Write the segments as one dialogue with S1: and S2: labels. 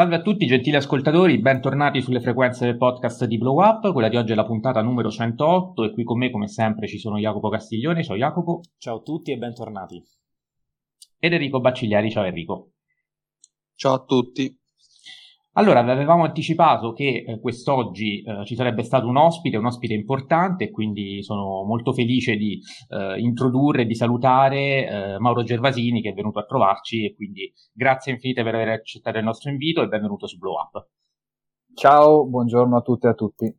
S1: Salve a tutti gentili ascoltatori, bentornati sulle frequenze del podcast di Blow Up, quella di oggi è la puntata numero 108 e qui con me come sempre ci sono Jacopo Castiglione, ciao Jacopo.
S2: Ciao a tutti e bentornati.
S1: Ed Enrico Baccigliari, ciao Enrico.
S3: Ciao a tutti.
S1: Allora, vi avevamo anticipato che eh, quest'oggi eh, ci sarebbe stato un ospite, un ospite importante, quindi sono molto felice di eh, introdurre e di salutare eh, Mauro Gervasini che è venuto a trovarci e quindi grazie infinite per aver accettato il nostro invito e benvenuto su Blow Up.
S4: Ciao, buongiorno a tutte e a tutti.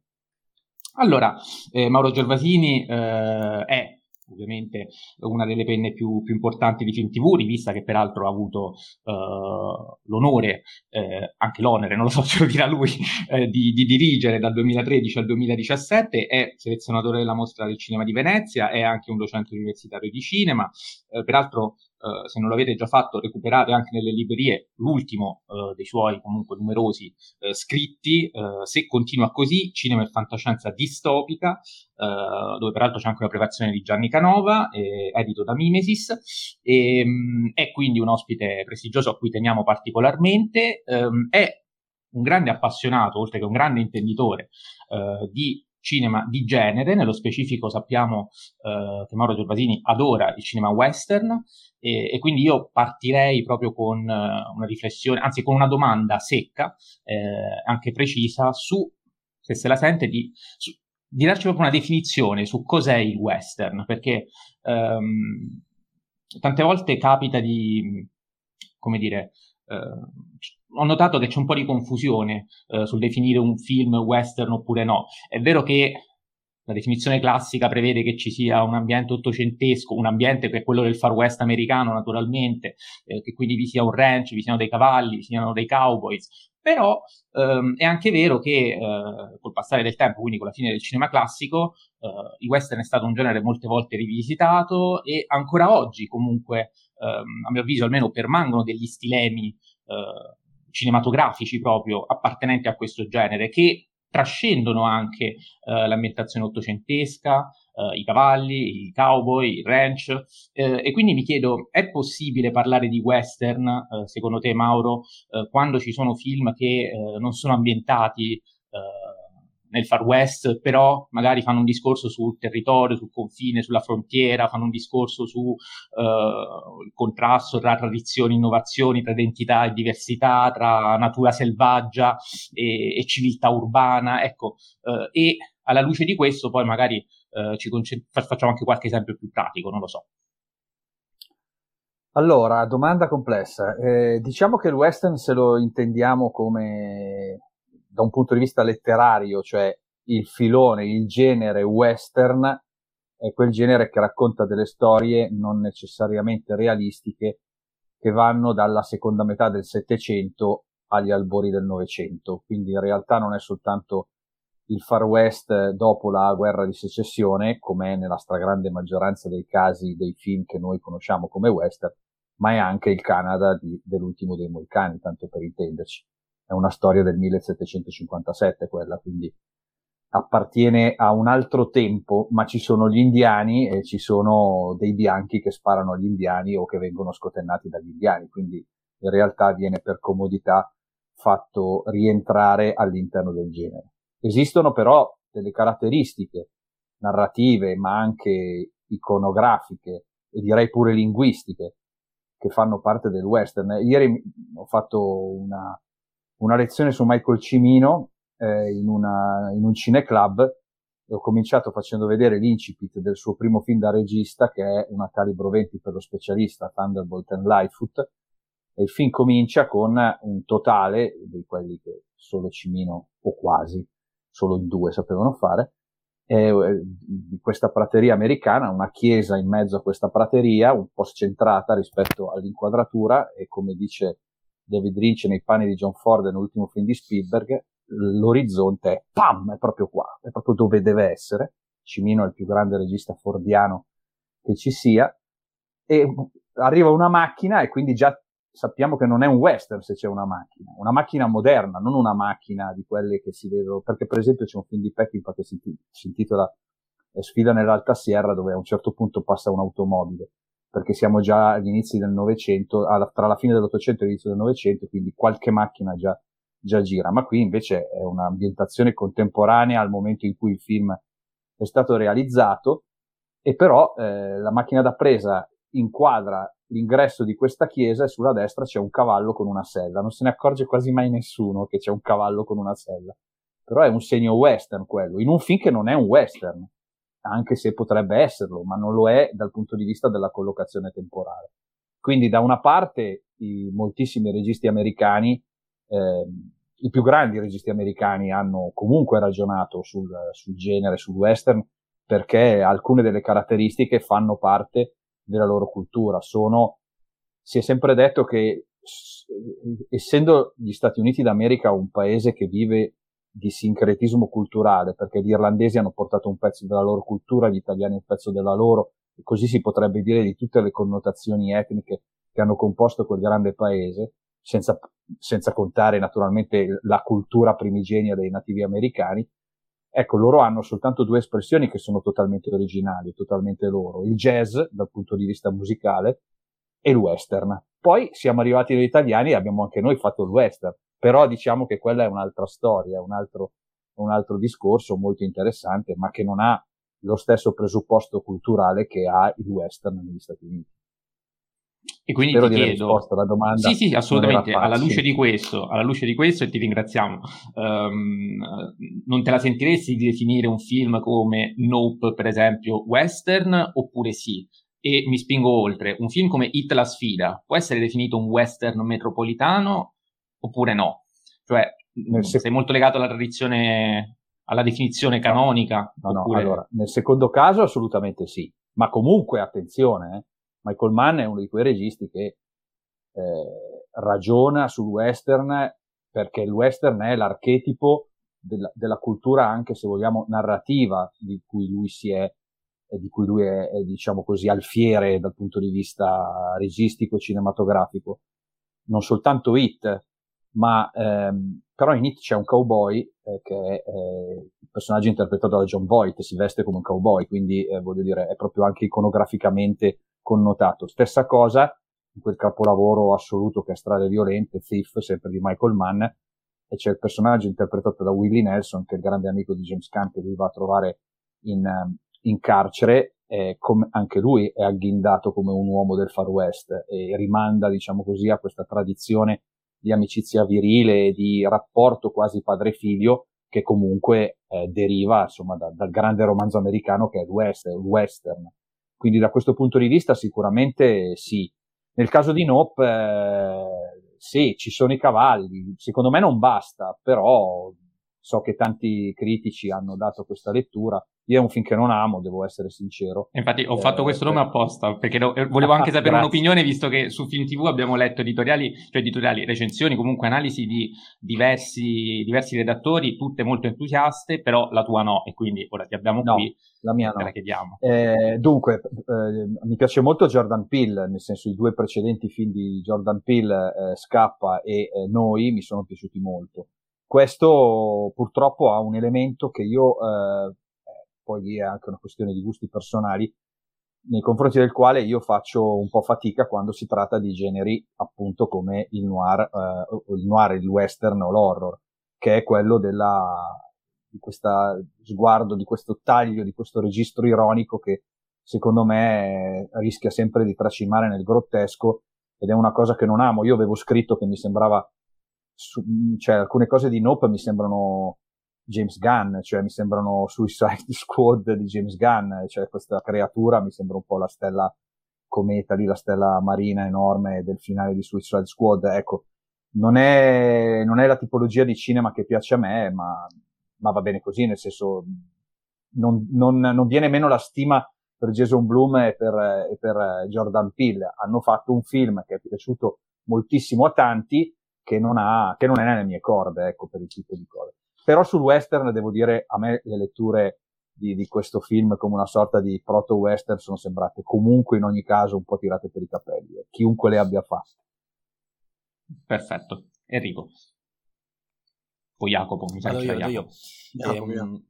S1: Allora, eh, Mauro Gervasini eh, è ovviamente una delle penne più, più, importanti di Film TV, rivista che peraltro ha avuto uh, l'onore, eh, anche l'onere, non lo so, ce lo dirà lui, eh, di, di, dirigere dal 2013 al 2017, è selezionatore della mostra del cinema di Venezia, è anche un docente universitario di cinema, eh, peraltro Uh, se non l'avete già fatto, recuperate anche nelle librerie l'ultimo uh, dei suoi comunque numerosi uh, scritti. se continua così, Cinema e fantascienza distopica, dove peraltro c'è anche una prefazione di Gianni Canova, eh, edito da Mimesis, e, um, è quindi un ospite prestigioso a cui teniamo particolarmente. Um, è un grande appassionato, oltre che un grande intenditore di cinema di genere, nello specifico sappiamo eh, che Mauro Gervasini adora il cinema western e, e quindi io partirei proprio con uh, una riflessione, anzi con una domanda secca, eh, anche precisa, su, se se la sente, di, su, di darci proprio una definizione su cos'è il western, perché um, tante volte capita di, come dire, uh, ho notato che c'è un po' di confusione uh, sul definire un film western oppure no. È vero che la definizione classica prevede che ci sia un ambiente ottocentesco, un ambiente che è quello del far west americano naturalmente, eh, che quindi vi sia un ranch, vi siano dei cavalli, vi siano dei cowboys, però ehm, è anche vero che eh, col passare del tempo, quindi con la fine del cinema classico, eh, il western è stato un genere molte volte rivisitato e ancora oggi comunque, ehm, a mio avviso almeno, permangono degli stilemi eh, cinematografici proprio appartenenti a questo genere che trascendono anche eh, l'ambientazione ottocentesca, eh, i cavalli, i cowboy, il ranch, eh, e quindi mi chiedo, è possibile parlare di western, eh, secondo te Mauro, eh, quando ci sono film che eh, non sono ambientati nel Far West, però magari fanno un discorso sul territorio, sul confine, sulla frontiera, fanno un discorso sul uh, contrasto tra tradizioni innovazioni, tra identità e diversità, tra natura selvaggia e, e civiltà urbana, ecco, uh, e alla luce di questo poi magari uh, ci concent- facciamo anche qualche esempio più pratico, non lo so.
S4: Allora, domanda complessa. Eh, diciamo che il western se lo intendiamo come da un punto di vista letterario, cioè il filone, il genere western, è quel genere che racconta delle storie non necessariamente realistiche che vanno dalla seconda metà del Settecento agli albori del Novecento. Quindi in realtà non è soltanto il Far West dopo la guerra di secessione, come è nella stragrande maggioranza dei casi dei film che noi conosciamo come western, ma è anche il Canada di, dell'ultimo dei Moicani, tanto per intenderci è una storia del 1757 quella, quindi appartiene a un altro tempo, ma ci sono gli indiani e ci sono dei bianchi che sparano agli indiani o che vengono scotennati dagli indiani, quindi in realtà viene per comodità fatto rientrare all'interno del genere. Esistono però delle caratteristiche narrative, ma anche iconografiche e direi pure linguistiche che fanno parte del western. Ieri ho fatto una, una lezione su Michael Cimino eh, in, una, in un cineclub e ho cominciato facendo vedere l'incipit del suo primo film da regista che è una calibro 20 per lo specialista Thunderbolt and Lightfoot. E il film comincia con un totale di quelli che solo Cimino o quasi solo in due sapevano fare eh, di questa prateria americana, una chiesa in mezzo a questa prateria, un po' scentrata rispetto all'inquadratura e come dice David Lynch nei panni di John Ford nell'ultimo film di Spielberg, l'orizzonte è pam, è proprio qua, è proprio dove deve essere. Cimino è il più grande regista fordiano che ci sia. E arriva una macchina e quindi già sappiamo che non è un western se c'è una macchina, una macchina moderna, non una macchina di quelle che si vedono, perché per esempio c'è un film di Peckinpah che si, intitola Sfida nell'Alta Sierra dove a un certo punto passa un'automobile perché siamo già agli inizi del Novecento, tra la fine dell'Ottocento e l'inizio del Novecento, quindi qualche macchina già già gira, ma qui invece è un'ambientazione contemporanea al momento in cui il film è stato realizzato e però eh, la macchina da presa inquadra l'ingresso di questa chiesa e sulla destra c'è un cavallo con una sella. Non se ne accorge quasi mai nessuno che c'è un cavallo con una sella. Però è un segno western quello, in un film che non è un western, anche se potrebbe esserlo, ma non lo è dal punto di vista della collocazione temporale. Quindi da una parte i moltissimi registi americani, eh, i più grandi registi americani hanno comunque ragionato sul, sul genere, sul western, perché alcune delle caratteristiche fanno parte della loro cultura. Sono, si è sempre detto che essendo gli Stati Uniti d'America un paese che vive di sincretismo culturale, perché gli irlandesi hanno portato un pezzo della loro cultura, gli italiani un pezzo della loro, e così si potrebbe dire di tutte le connotazioni etniche che hanno composto quel grande paese, senza, senza contare naturalmente la cultura primigenia dei nativi americani, Ecco, loro hanno soltanto due espressioni che sono totalmente originali, totalmente loro. Il jazz, dal punto di vista musicale, e il western. Poi siamo arrivati noi italiani e abbiamo anche noi fatto il western. Però diciamo che quella è un'altra storia, un altro, un altro discorso molto interessante, ma che non ha lo stesso presupposto culturale che ha il western negli Stati Uniti.
S1: E quindi
S4: Spero
S1: ti chiedo...
S4: alla domanda.
S1: Sì, sì, assolutamente. Alla luce di questo, alla luce di questo, e ti ringraziamo, um, non te la sentiresti di definire un film come Nope, per esempio, western, oppure sì? E mi spingo oltre, un film come Hit la sfida può essere definito un western metropolitano oppure no? Cioè, nel sei molto legato alla tradizione, alla definizione canonica?
S4: No, no,
S1: oppure...
S4: allora, nel secondo caso assolutamente sì, ma comunque attenzione, eh, Michael Mann è uno di quei registi che eh, ragiona sul western perché il western è l'archetipo della, della, cultura anche se vogliamo narrativa di cui lui si è di cui lui è, è, diciamo così alfiere dal punto di vista registico e cinematografico non soltanto Hit ma ehm, però in Hit c'è un cowboy eh, che è eh, il personaggio interpretato da John Voight si veste come un cowboy quindi eh, voglio dire è proprio anche iconograficamente connotato. Stessa cosa in quel capolavoro assoluto che è Strade Violente, Thief, sempre di Michael Mann, e c'è il personaggio interpretato da Willie Nelson, che è il grande amico di James Caan, che lui va a trovare in, in carcere, e come, anche lui è agghindato come un uomo del Far West e rimanda, diciamo così, a questa tradizione di amicizia virile di rapporto quasi padre-figlio che comunque eh, deriva insomma da, dal grande romanzo americano che è il, West, il western quindi da questo punto di vista sicuramente sì. Nel caso di Nope, eh, sì, ci sono i cavalli. Secondo me non basta, però so che tanti critici hanno dato questa lettura. Io è un film che non amo, devo essere sincero.
S1: Infatti ho fatto eh, questo nome apposta, perché lo, eh, volevo anche sapere un'opinione, visto che su Film TV abbiamo letto editoriali, cioè editoriali, recensioni, comunque analisi di diversi, diversi redattori, tutte molto entusiaste, però la tua no, e quindi ora ti abbiamo
S4: no.
S1: qui
S4: la mia no.
S1: la chiediamo.
S4: Eh, dunque, eh, mi piace molto Jordan Peele, nel senso i due precedenti film di Jordan Peele, eh, Scappa e eh, Noi, mi sono piaciuti molto. Questo purtroppo ha un elemento che io, eh, poi lì è anche una questione di gusti personali, nei confronti del quale io faccio un po' fatica quando si tratta di generi appunto come il noir, eh, il noir, il western o l'horror, che è quello della, di questo sguardo, di questo taglio, di questo registro ironico che secondo me rischia sempre di tracimare nel grottesco ed è una cosa che non amo. Io avevo scritto che mi sembrava, cioè alcune cose di Nope mi sembrano James Gunn, cioè mi sembrano Suicide Squad di James Gunn, cioè questa creatura mi sembra un po' la stella cometa lì, la stella marina enorme del finale di Suicide Squad. Ecco, non è, non è la tipologia di cinema che piace a me, ma ma va bene così, nel senso non, non, non viene meno la stima per Jason Bloom e per, e per Jordan Peele. Hanno fatto un film che è piaciuto moltissimo a tanti, che non, ha, che non è nelle mie corde, ecco, per il tipo di cose. Però sul western devo dire, a me le letture di, di questo film come una sorta di proto-western sono sembrate comunque in ogni caso un po' tirate per i capelli, eh, chiunque le abbia fatte.
S1: Perfetto. Enrico o Jacopo, mi sa che io,
S2: io. Jacopo, ehm,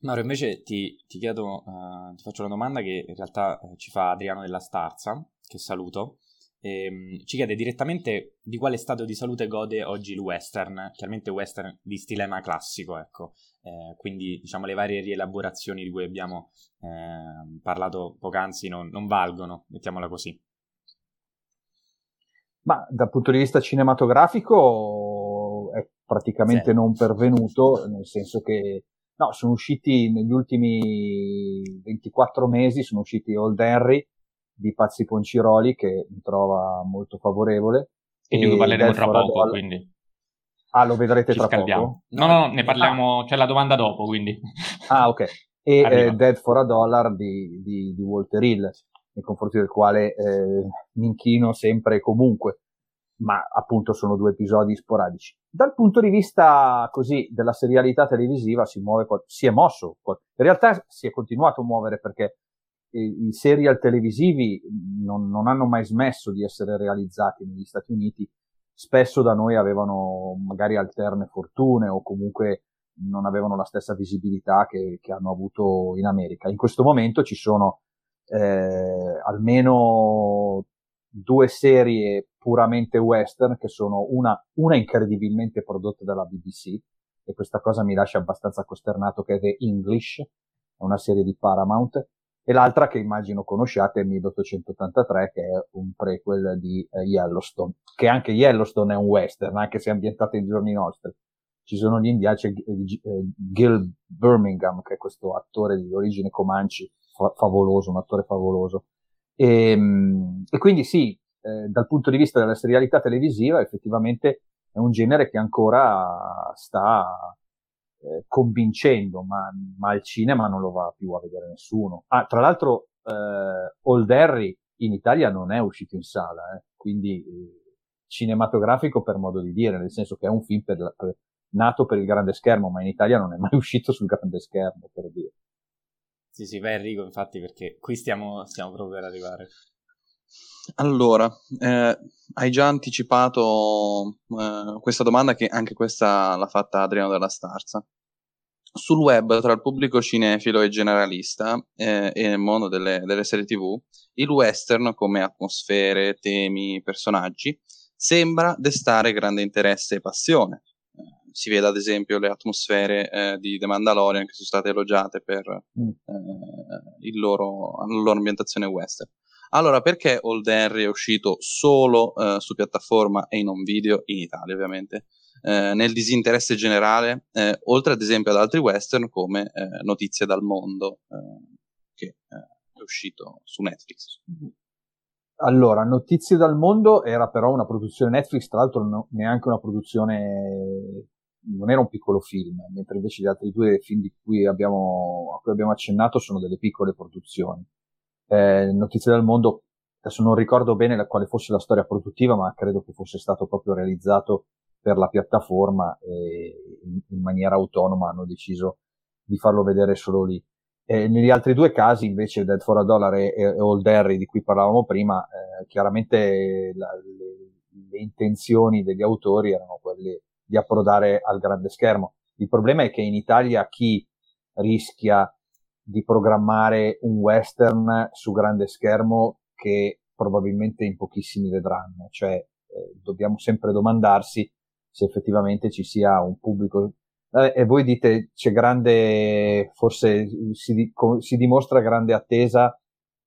S2: Mauro, invece ti, ti chiedo, uh, ti faccio una domanda che in realtà uh, ci fa Adriano della Starza, che saluto, ehm, ci chiede direttamente di quale stato di salute gode oggi il western, chiaramente western di stilema classico, ecco, eh, quindi diciamo le varie rielaborazioni di cui abbiamo eh, parlato poc'anzi non, non valgono, mettiamola così.
S4: Ma dal punto di vista cinematografico è praticamente sì. non pervenuto, nel senso che no, sono usciti negli ultimi 24 mesi, sono usciti Old Henry di Pazzi Ponciroli, che mi trova molto favorevole.
S1: E di cui parleremo tra poco, Adol- quindi.
S4: Ah, lo vedrete
S1: Ci
S4: tra
S1: scaldiamo.
S4: poco?
S1: No, no, no, ne parliamo, ah. c'è la domanda dopo, quindi.
S4: Ah, ok. E eh, Dead for a Dollar di, di, di Walter Hill, nei confronti del quale eh, mi inchino sempre e comunque ma appunto sono due episodi sporadici. Dal punto di vista così della serialità televisiva si muove, si è mosso, in realtà si è continuato a muovere perché i, serial televisivi non, non, hanno mai smesso di essere realizzati negli Stati Uniti, spesso da noi avevano magari alterne fortune o comunque non avevano la stessa visibilità che, che hanno avuto in America. In questo momento ci sono eh, almeno due serie puramente western che sono una, una incredibilmente prodotta dalla BBC e questa cosa mi lascia abbastanza costernato che è The English, è una serie di Paramount e l'altra che immagino conosciate è 1883 che è un prequel di eh, Yellowstone, che anche Yellowstone è un western, anche se ambientato ai giorni nostri. Ci sono gli indiani, c'è Gil Birmingham, che è questo attore di origine Comanche, fa- favoloso, un attore favoloso, e, ehm, e quindi sì, eh, dal punto di vista della serialità televisiva, effettivamente è un genere che ancora sta eh, convincendo, ma, ma al cinema non lo va più a vedere nessuno. Ah, tra l'altro, eh, Old Harry in Italia non è uscito in sala, eh, quindi eh, cinematografico per modo di dire, nel senso che è un film per, per, nato per il grande schermo, ma in Italia non è mai uscito sul grande schermo, per dire.
S2: Sì, sì, vai Enrico, infatti, perché qui stiamo, stiamo proprio per arrivare.
S3: Allora, eh, hai già anticipato eh, questa domanda che anche questa l'ha fatta Adriano della Starza. Sul web, tra il pubblico cinefilo e generalista eh, e nel mondo delle, delle serie tv, il western come atmosfere, temi, personaggi sembra destare grande interesse e passione si vede ad esempio le atmosfere eh, di The Mandalorian che sono state elogiate per mm. eh, loro, la loro ambientazione western. Allora, perché Old Henry è uscito solo eh, su piattaforma e in un video in Italia, ovviamente? Eh, nel disinteresse generale, eh, oltre ad esempio ad altri western come eh, Notizie dal mondo, che è uscito su Netflix.
S4: Allora, Notizie dal mondo era però una produzione Netflix, tra l'altro no, neanche una produzione non era un piccolo film, mentre invece gli altri due film cui abbiamo, a cui abbiamo accennato sono delle piccole produzioni. Eh, Notizie del mondo, adesso non ricordo bene quale fosse la storia produttiva, ma credo che fosse stato proprio realizzato per la piattaforma e in, in maniera autonoma hanno deciso di farlo vedere solo lì. E negli altri due casi, invece, Dead for a Dollar e, e Old Harry, di cui parlavamo prima, eh, chiaramente la, le, le intenzioni degli autori erano quelle di approdare al grande schermo. Il problema è che in Italia chi rischia di programmare un western su grande schermo che probabilmente in pochissimi vedranno, cioè eh, dobbiamo sempre domandarsi se effettivamente ci sia un pubblico. Eh, e voi dite c'è grande forse si, si dimostra grande attesa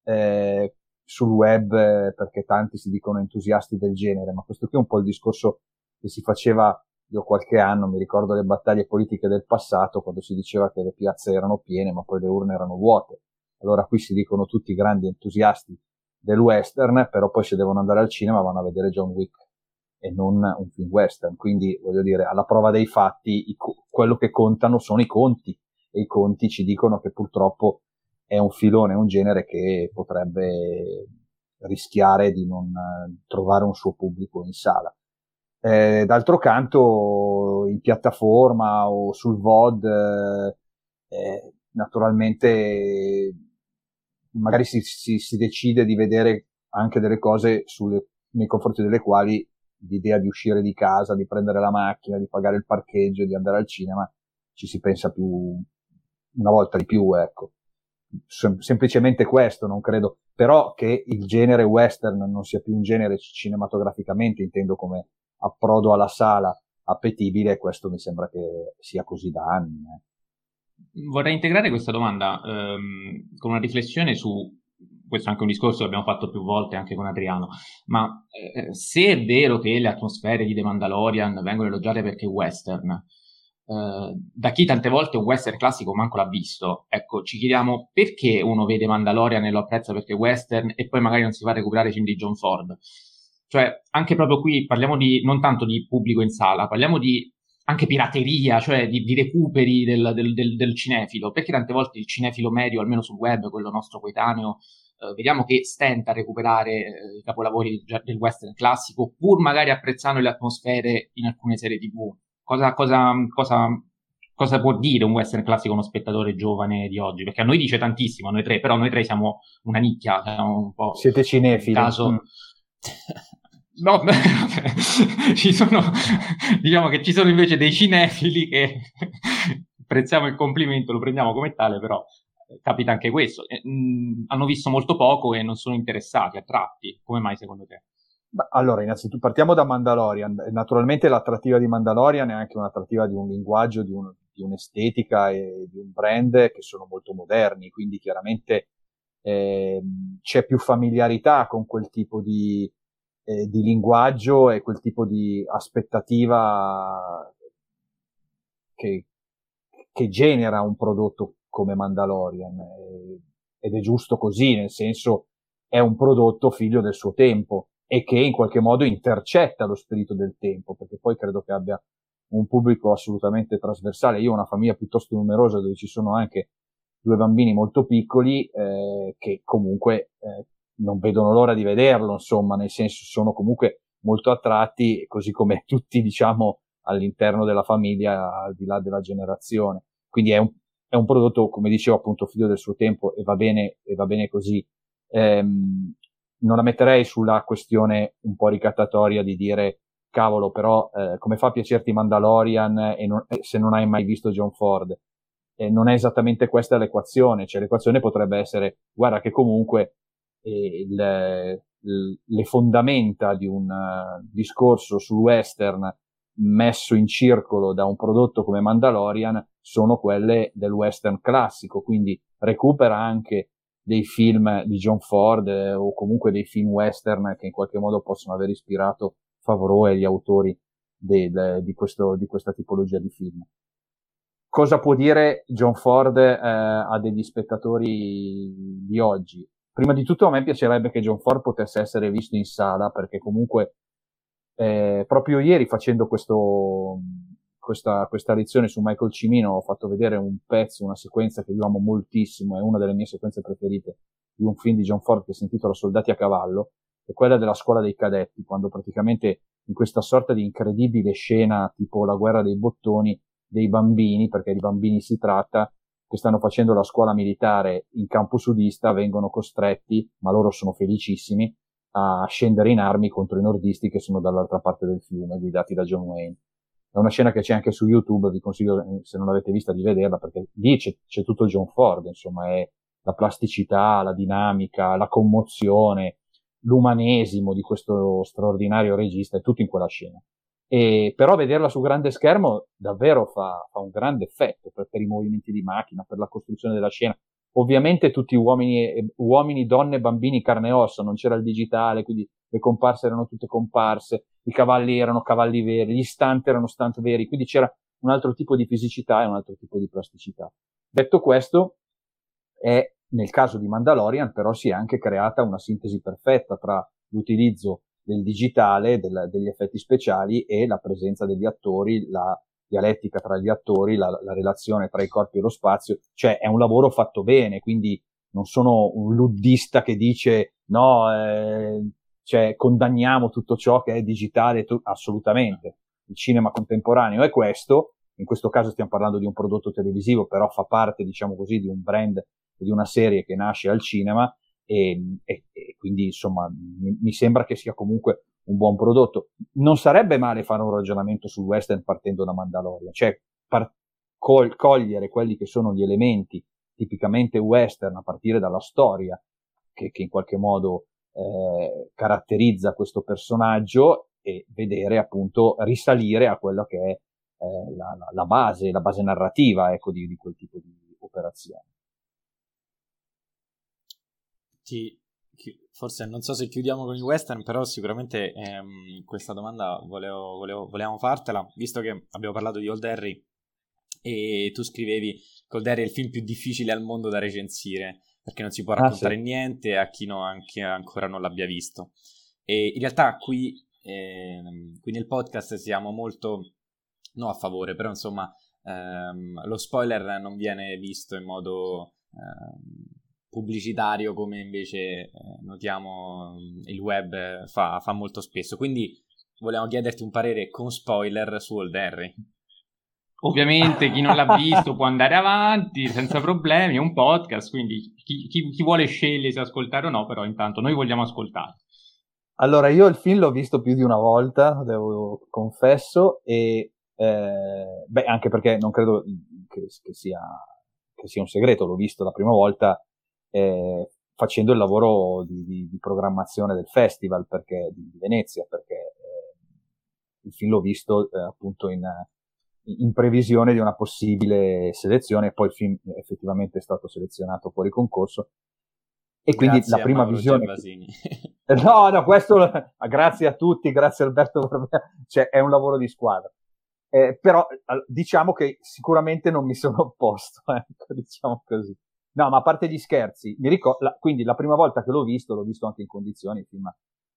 S4: eh, sul web eh, perché tanti si dicono entusiasti del genere, ma questo qui è un po' il discorso che si faceva io qualche anno mi ricordo le battaglie politiche del passato quando si diceva che le piazze erano piene ma poi le urne erano vuote. Allora qui si dicono tutti grandi entusiasti del western, però poi se devono andare al cinema vanno a vedere John Wick e non un film western. Quindi voglio dire, alla prova dei fatti, i, quello che contano sono i conti e i conti ci dicono che purtroppo è un filone, un genere che potrebbe rischiare di non eh, trovare un suo pubblico in sala. Eh, d'altro canto, in piattaforma o sul VOD, eh, naturalmente, magari si, si, si, decide di vedere anche delle cose sulle, nei confronti delle quali l'idea di uscire di casa, di prendere la macchina, di pagare il parcheggio, di andare al cinema, ci si pensa più, una volta di più, ecco. sem- semplicemente questo, non credo, però che il genere western non sia più un genere cinematograficamente, intendo come approdo alla sala appetibile, questo mi sembra che sia così da anni. Eh.
S1: Vorrei integrare questa domanda ehm, con una riflessione su questo è anche un discorso che abbiamo fatto più volte anche con Adriano, ma eh, se è vero che le atmosfere di The Mandalorian vengono elogiate perché western, eh, da chi tante volte un western classico manco l'ha visto, ecco, ci chiediamo perché uno vede Mandalorian e lo apprezza perché western e poi magari non si fa recuperare i film di John Ford. Cioè, anche proprio qui parliamo di, non tanto di pubblico in sala, parliamo di anche pirateria, cioè di, di recuperi del, del, del, del, cinefilo, perché tante volte il cinefilo medio, almeno sul web, quello nostro coetaneo, eh, vediamo che stenta a recuperare eh, i capolavori del western classico, pur magari apprezzando le atmosfere in alcune serie tv. Cosa, cosa, cosa, cosa può dire un western classico a uno spettatore giovane di oggi? Perché a noi dice tantissimo, a noi tre, però noi tre siamo una nicchia, siamo un po'...
S4: Siete cinefili.
S1: Caso... No, ci sono, diciamo che ci sono invece dei cinefili che apprezziamo il complimento, lo prendiamo come tale, però capita anche questo. Eh, mh, hanno visto molto poco e non sono interessati, attratti. Come mai secondo te?
S4: Allora, innanzitutto partiamo da Mandalorian. Naturalmente l'attrattiva di Mandalorian è anche un'attrattiva di un linguaggio, di, un, di un'estetica e di un brand che sono molto moderni, quindi chiaramente eh, c'è più familiarità con quel tipo di, eh, di linguaggio e quel tipo di aspettativa che, che genera un prodotto come Mandalorian ed è giusto così, nel senso è un prodotto figlio del suo tempo e che in qualche modo intercetta lo spirito del tempo, perché poi credo che abbia un pubblico assolutamente trasversale. Io ho una famiglia piuttosto numerosa dove ci sono anche due bambini molto piccoli eh, che comunque eh, non vedono l'ora di vederlo, insomma, nel senso sono comunque molto attratti, così come tutti, diciamo, all'interno della famiglia, al di là della generazione. Quindi è un, è un prodotto, come dicevo, appunto figlio del suo tempo e va bene, e va bene così. Ehm, non la metterei sulla questione un po' ricattatoria di dire cavolo, però eh, come fa a piacerti Mandalorian e non, se non hai mai visto John Ford? E non è esattamente questa l'equazione, cioè l'equazione potrebbe essere guarda che comunque eh, il, le fondamenta di un uh, discorso sul western messo in circolo da un prodotto come Mandalorian sono quelle del western classico, quindi recupera anche dei film di John Ford eh, o comunque dei film western che in qualche modo possono aver ispirato Favreau e gli autori de, de, di, questo, di, questa tipologia di film. Cosa può dire John Ford eh, a degli spettatori di oggi? Prima di tutto a me piacerebbe che John Ford potesse essere visto in sala perché comunque eh, proprio ieri facendo questo, questa, questa lezione su Michael Cimino ho fatto vedere un pezzo, una sequenza che io amo moltissimo, è una delle mie sequenze preferite di un film di John Ford che si intitola Soldati a cavallo, è quella della scuola dei cadetti, quando praticamente in questa sorta di incredibile scena tipo la guerra dei bottoni dei bambini, perché di bambini si tratta, che stanno facendo la scuola militare in campo sudista, vengono costretti, ma loro sono felicissimi, a scendere in armi contro i nordisti che sono dall'altra parte del fiume, guidati da John Wayne. È una scena che c'è anche su YouTube, vi consiglio, eh, se non l'avete vista, di vederla, perché lì c'è, c'è tutto John Ford, insomma, è la plasticità, la dinamica, la commozione, l'umanesimo di questo straordinario regista, è tutto in quella scena. E, però vederla su grande schermo davvero fa, fa un grande effetto per, per, i movimenti di macchina, per la costruzione della scena. Ovviamente tutti uomini, uomini, donne, bambini, carne e ossa, non c'era il digitale, quindi le comparse erano tutte comparse, i cavalli erano cavalli veri, gli stunt erano stunt veri, quindi c'era un altro tipo di fisicità e un altro tipo di plasticità. Detto questo, è, nel caso di Mandalorian però si è anche creata una sintesi perfetta tra l'utilizzo del digitale, del, degli effetti speciali e la presenza degli attori, la dialettica tra gli attori, la, la, relazione tra i corpi e lo spazio, cioè è un lavoro fatto bene, quindi non sono un luddista che dice no, eh, cioè condanniamo tutto ciò che è digitale, tu- assolutamente. Il cinema contemporaneo è questo, in questo caso stiamo parlando di un prodotto televisivo, però fa parte, diciamo così, di un brand di una serie che nasce al cinema e, e, e quindi insomma mi, mi, sembra che sia comunque un buon prodotto. Non sarebbe male fare un ragionamento sul western partendo da Mandalorian, cioè par- col- cogliere quelli che sono gli elementi tipicamente western a partire dalla storia che, che in qualche modo eh, caratterizza questo personaggio e vedere appunto risalire a quello che è eh, la, la, base, la base narrativa ecco, di, di quel tipo di operazione.
S2: Ti, forse non so se chiudiamo con il western, però sicuramente ehm, questa domanda volevo, volevo, volevamo fartela, visto che abbiamo parlato di Old Harry e tu scrivevi che Old Harry è il film più difficile al mondo da recensire, perché non si può raccontare ah, sì. niente a chi no, anche ancora non l'abbia visto. E in realtà qui, ehm, qui nel podcast siamo molto, no a favore, però insomma ehm, lo spoiler non viene visto in modo... Ehm, pubblicitario come invece eh, notiamo il web fa, fa, molto spesso. Quindi volevamo chiederti un parere con spoiler su Old Harry.
S1: Ovviamente chi non l'ha visto può andare avanti senza problemi, è un podcast, quindi chi, chi, chi vuole scegliere se ascoltare o no, però intanto noi vogliamo ascoltare.
S4: Allora, io il film l'ho visto più di una volta, devo confesso, e eh, beh, anche perché non credo che, che, sia, che sia un segreto, l'ho visto la prima volta eh, facendo il lavoro di, di, di, programmazione del festival perché, di, Venezia, perché eh, il film l'ho visto eh, appunto in, in, previsione di una possibile selezione e poi il film effettivamente è stato selezionato fuori concorso. E quindi
S2: grazie
S4: la prima visione.
S2: Che...
S4: no, no, questo grazie a tutti, grazie Alberto, cioè, è un lavoro di squadra. Eh, però diciamo che sicuramente non mi sono opposto, ecco, diciamo così. No, ma a parte gli scherzi, mi ricordo, quindi la prima volta che l'ho visto, l'ho visto anche in condizioni, film,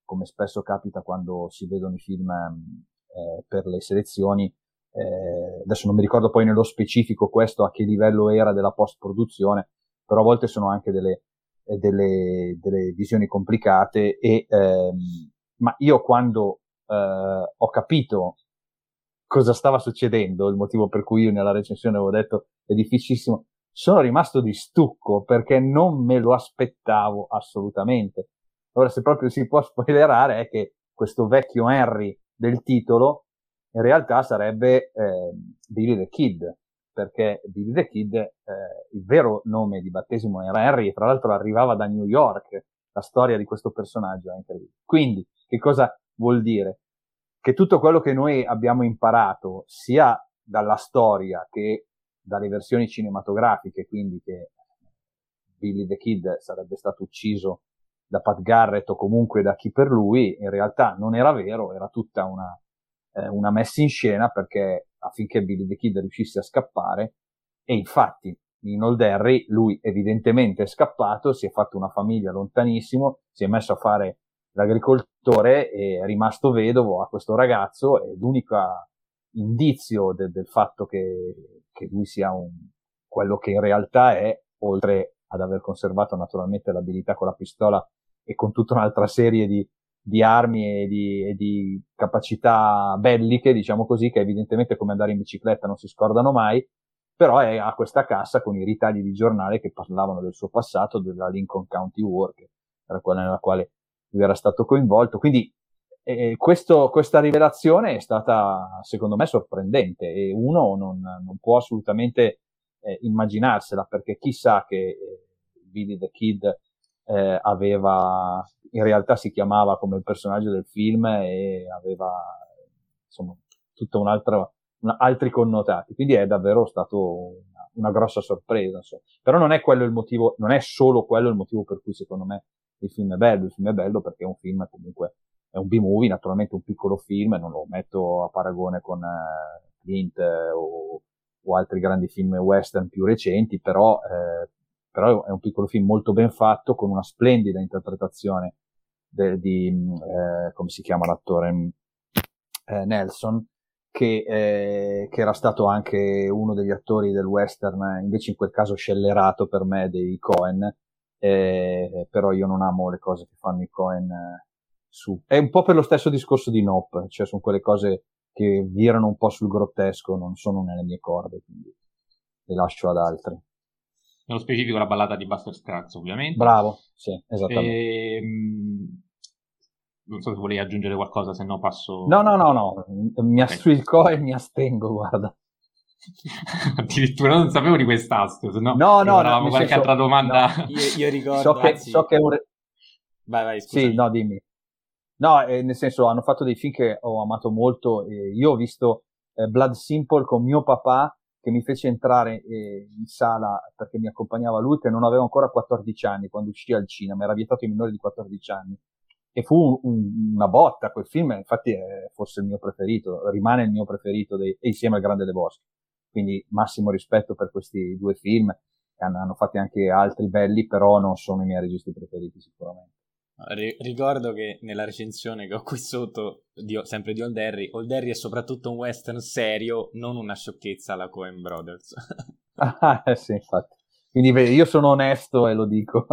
S4: come spesso capita quando si vedono i film eh, per le selezioni, eh, adesso non mi ricordo poi nello specifico questo a che livello era della post-produzione, però a volte sono anche delle, eh, delle, delle visioni complicate e, ehm, ma io quando eh, ho capito cosa stava succedendo, il motivo per cui io nella recensione avevo detto è difficilissimo, sono rimasto di stucco perché non me lo aspettavo assolutamente. Ora, se proprio si può spoilerare, è che questo vecchio Henry del titolo in realtà sarebbe eh, Billy the Kid, perché Billy the Kid, eh, il vero nome di battesimo era Henry, e tra l'altro arrivava da New York. La storia di questo personaggio è incredibile. Quindi, che cosa vuol dire? Che tutto quello che noi abbiamo imparato, sia dalla storia che dalle versioni cinematografiche, quindi che Billy the Kid sarebbe stato ucciso da Pat Garrett o comunque da chi per lui, in realtà non era vero, era tutta una, eh, una messa in scena perché affinché Billy the Kid riuscisse a scappare e infatti in Old Harry lui evidentemente è scappato, si è fatto una famiglia lontanissimo, si è messo a fare l'agricoltore e è rimasto vedovo a questo ragazzo e l'unica indizio de- del fatto che, che lui sia un, quello che in realtà è, oltre ad aver conservato naturalmente l'abilità con la pistola e con tutta un'altra serie di, di armi e di, e di, capacità belliche, diciamo così, che evidentemente come andare in bicicletta non si scordano mai, però è, ha questa cassa con i ritagli di giornale che parlavano del suo passato, della Lincoln County War, che era quella nella quale lui era stato coinvolto. Quindi e questo, questa rivelazione è stata, secondo me, sorprendente e uno non, non può assolutamente eh, immaginarsela perché chissà che eh, Billy the Kid eh, aveva, in realtà si chiamava come il personaggio del film e aveva, insomma, tutto un altro, un, altri connotati. Quindi è davvero stato una, una grossa sorpresa. Insomma. Però non è quello il motivo, non è solo quello il motivo per cui secondo me il film è bello. Il film è bello perché è un film comunque è un B-movie, naturalmente un piccolo film, non lo metto a paragone con eh, Clint eh, o, o, altri grandi film western più recenti, però, eh, però, è un piccolo film molto ben fatto, con una splendida interpretazione de, di, eh, come si chiama l'attore, eh, Nelson, che, eh, che, era stato anche uno degli attori del western, invece in quel caso scellerato per me dei Cohen, però io non amo le cose che fanno i Cohen su. È un po' per lo stesso discorso di Nope, cioè sono quelle cose che virano un po' sul grottesco, non sono nelle mie corde, quindi le lascio ad altri.
S1: Nello specifico la ballata di Buster Scruggs, ovviamente.
S4: Bravo, sì, esattamente.
S1: E, ehm, non so se volevi aggiungere qualcosa, se no passo...
S4: No, no, no, no, mi okay. sui co e mi astengo, guarda.
S1: Addirittura non sapevo di quest'astio, se no,
S4: no, no,
S1: no qualche senso, altra domanda.
S2: No, io, io, ricordo,
S4: so che, anzi... so che un...
S2: Vai, vai, scusa.
S4: Sì, no, dimmi. No, eh, nel senso, hanno fatto dei film che ho amato molto. Eh, io ho visto eh, Blood Simple con mio papà che mi fece entrare eh, in sala perché mi accompagnava lui, che non aveva ancora 14 anni quando uscì al cinema, era vietato ai minori di 14 anni. E fu un, un, una botta quel film, infatti è forse il mio preferito, rimane il mio preferito dei, insieme al Grande De Boschi. Quindi massimo rispetto per questi due film, hanno, hanno fatti anche altri belli, però non sono i miei registi preferiti sicuramente.
S2: Ricordo che nella recensione che ho qui sotto, di, sempre di Old Harry, Old Harry è soprattutto un western serio, non una sciocchezza alla Coen Brothers.
S4: ah, eh sì, infatti. Quindi io sono onesto e lo dico.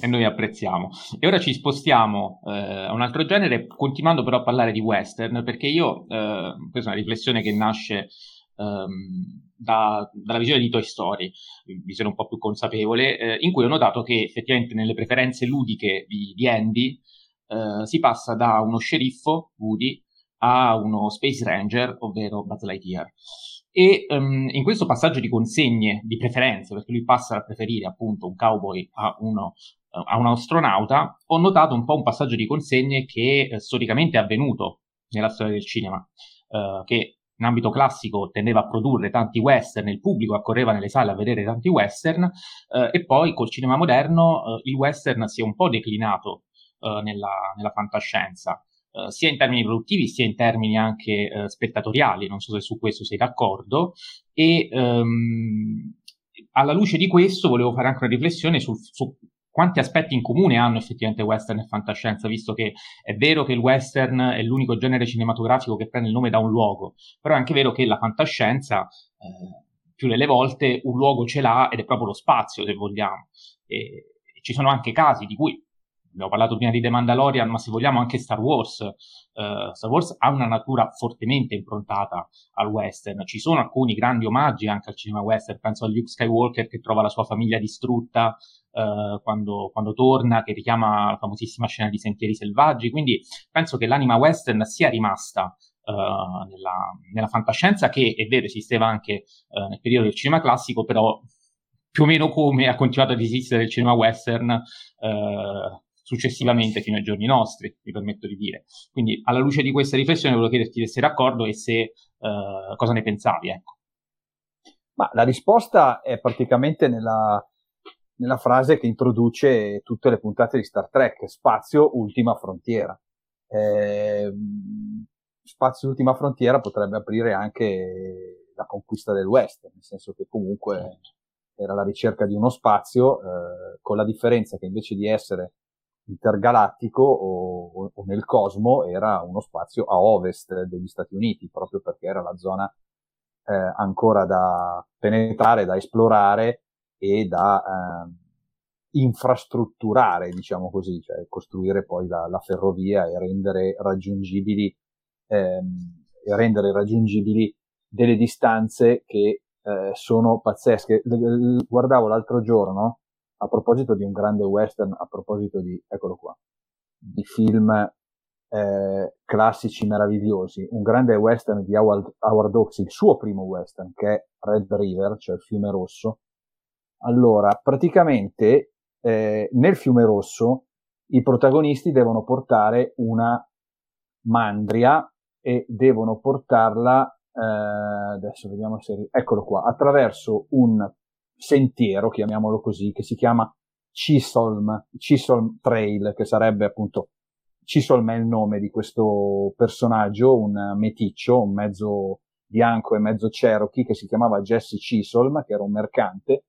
S1: e noi apprezziamo. E ora ci spostiamo eh, a un altro genere, continuando però a parlare di western, perché io, eh, questa è una riflessione che nasce ehm, da, dalla visione di Toy Story, visione un po' più consapevole, eh, in cui ho notato che effettivamente nelle preferenze ludiche di, di Andy eh, si passa da uno sceriffo, Woody, a uno Space Ranger, ovvero Buzz Lightyear. E um, in questo passaggio di consegne, di preferenze, perché lui passa a preferire appunto un cowboy a, uno, uh, a un astronauta, ho notato un po' un passaggio di consegne che uh, storicamente è avvenuto nella storia del cinema, uh, che in ambito classico tendeva a produrre tanti western, il pubblico accorreva nelle sale a vedere tanti western, eh, e poi col cinema moderno eh, il western si è un po' declinato eh, nella, nella, fantascienza, eh, sia in termini produttivi sia in termini anche eh, spettatoriali, non so se su questo sei d'accordo, e ehm, alla luce di questo volevo fare anche una riflessione sul, su quanti aspetti in comune hanno effettivamente western e fantascienza, visto che è vero che il western è l'unico genere cinematografico che prende il nome da un luogo, però è anche vero che la fantascienza eh, più delle volte un luogo ce l'ha ed è proprio lo spazio, se vogliamo. E, ci sono anche casi di cui abbiamo parlato prima di The Mandalorian, ma se vogliamo anche Star Wars. Uh, Star Wars ha una natura fortemente improntata al western. Ci sono alcuni grandi omaggi anche al cinema western. Penso a Luke Skywalker che trova la sua famiglia distrutta uh, quando, quando, torna, che richiama la famosissima scena di Sentieri Selvaggi. Quindi penso che l'anima western sia rimasta uh, nella, nella, fantascienza, che è vero esisteva anche nel periodo del cinema classico, però più o meno come ha continuato ad esistere il cinema western eh, successivamente fino ai giorni nostri, mi permetto di dire. Quindi alla luce di questa riflessione volevo chiederti se sei d'accordo e se eh, cosa ne pensavi. Ecco.
S4: Ma la risposta è praticamente nella, nella frase che introduce tutte le puntate di Star Trek, spazio, ultima frontiera. Eh, spazio, ultima frontiera potrebbe aprire anche la conquista del West, nel senso che comunque certo. era la ricerca di uno spazio, eh, con la differenza che invece di essere intergalattico o, o, nel cosmo era uno spazio a ovest degli Stati Uniti, proprio perché era la zona eh, ancora da penetrare, da esplorare e da eh, infrastrutturare, diciamo così, cioè costruire poi la, la ferrovia e rendere raggiungibili, ehm, e rendere raggiungibili delle distanze che eh, sono pazzesche. Guardavo l'altro giorno a proposito di un grande western, a proposito di, eccolo qua, di film eh, classici meravigliosi, un grande western di Howard, Howard Hawks, il suo primo western, che è Red River, cioè il fiume rosso. Allora, praticamente eh, nel fiume rosso i protagonisti devono portare una mandria e devono portarla, eh, adesso vediamo se, eccolo qua, attraverso un sentiero, chiamiamolo così, che si chiama Chisholm, Chisholm Trail, che sarebbe appunto Chisholm è il nome di questo personaggio, un meticcio, un mezzo bianco e mezzo Cherokee che si chiamava Jesse Chisholm, che era un mercante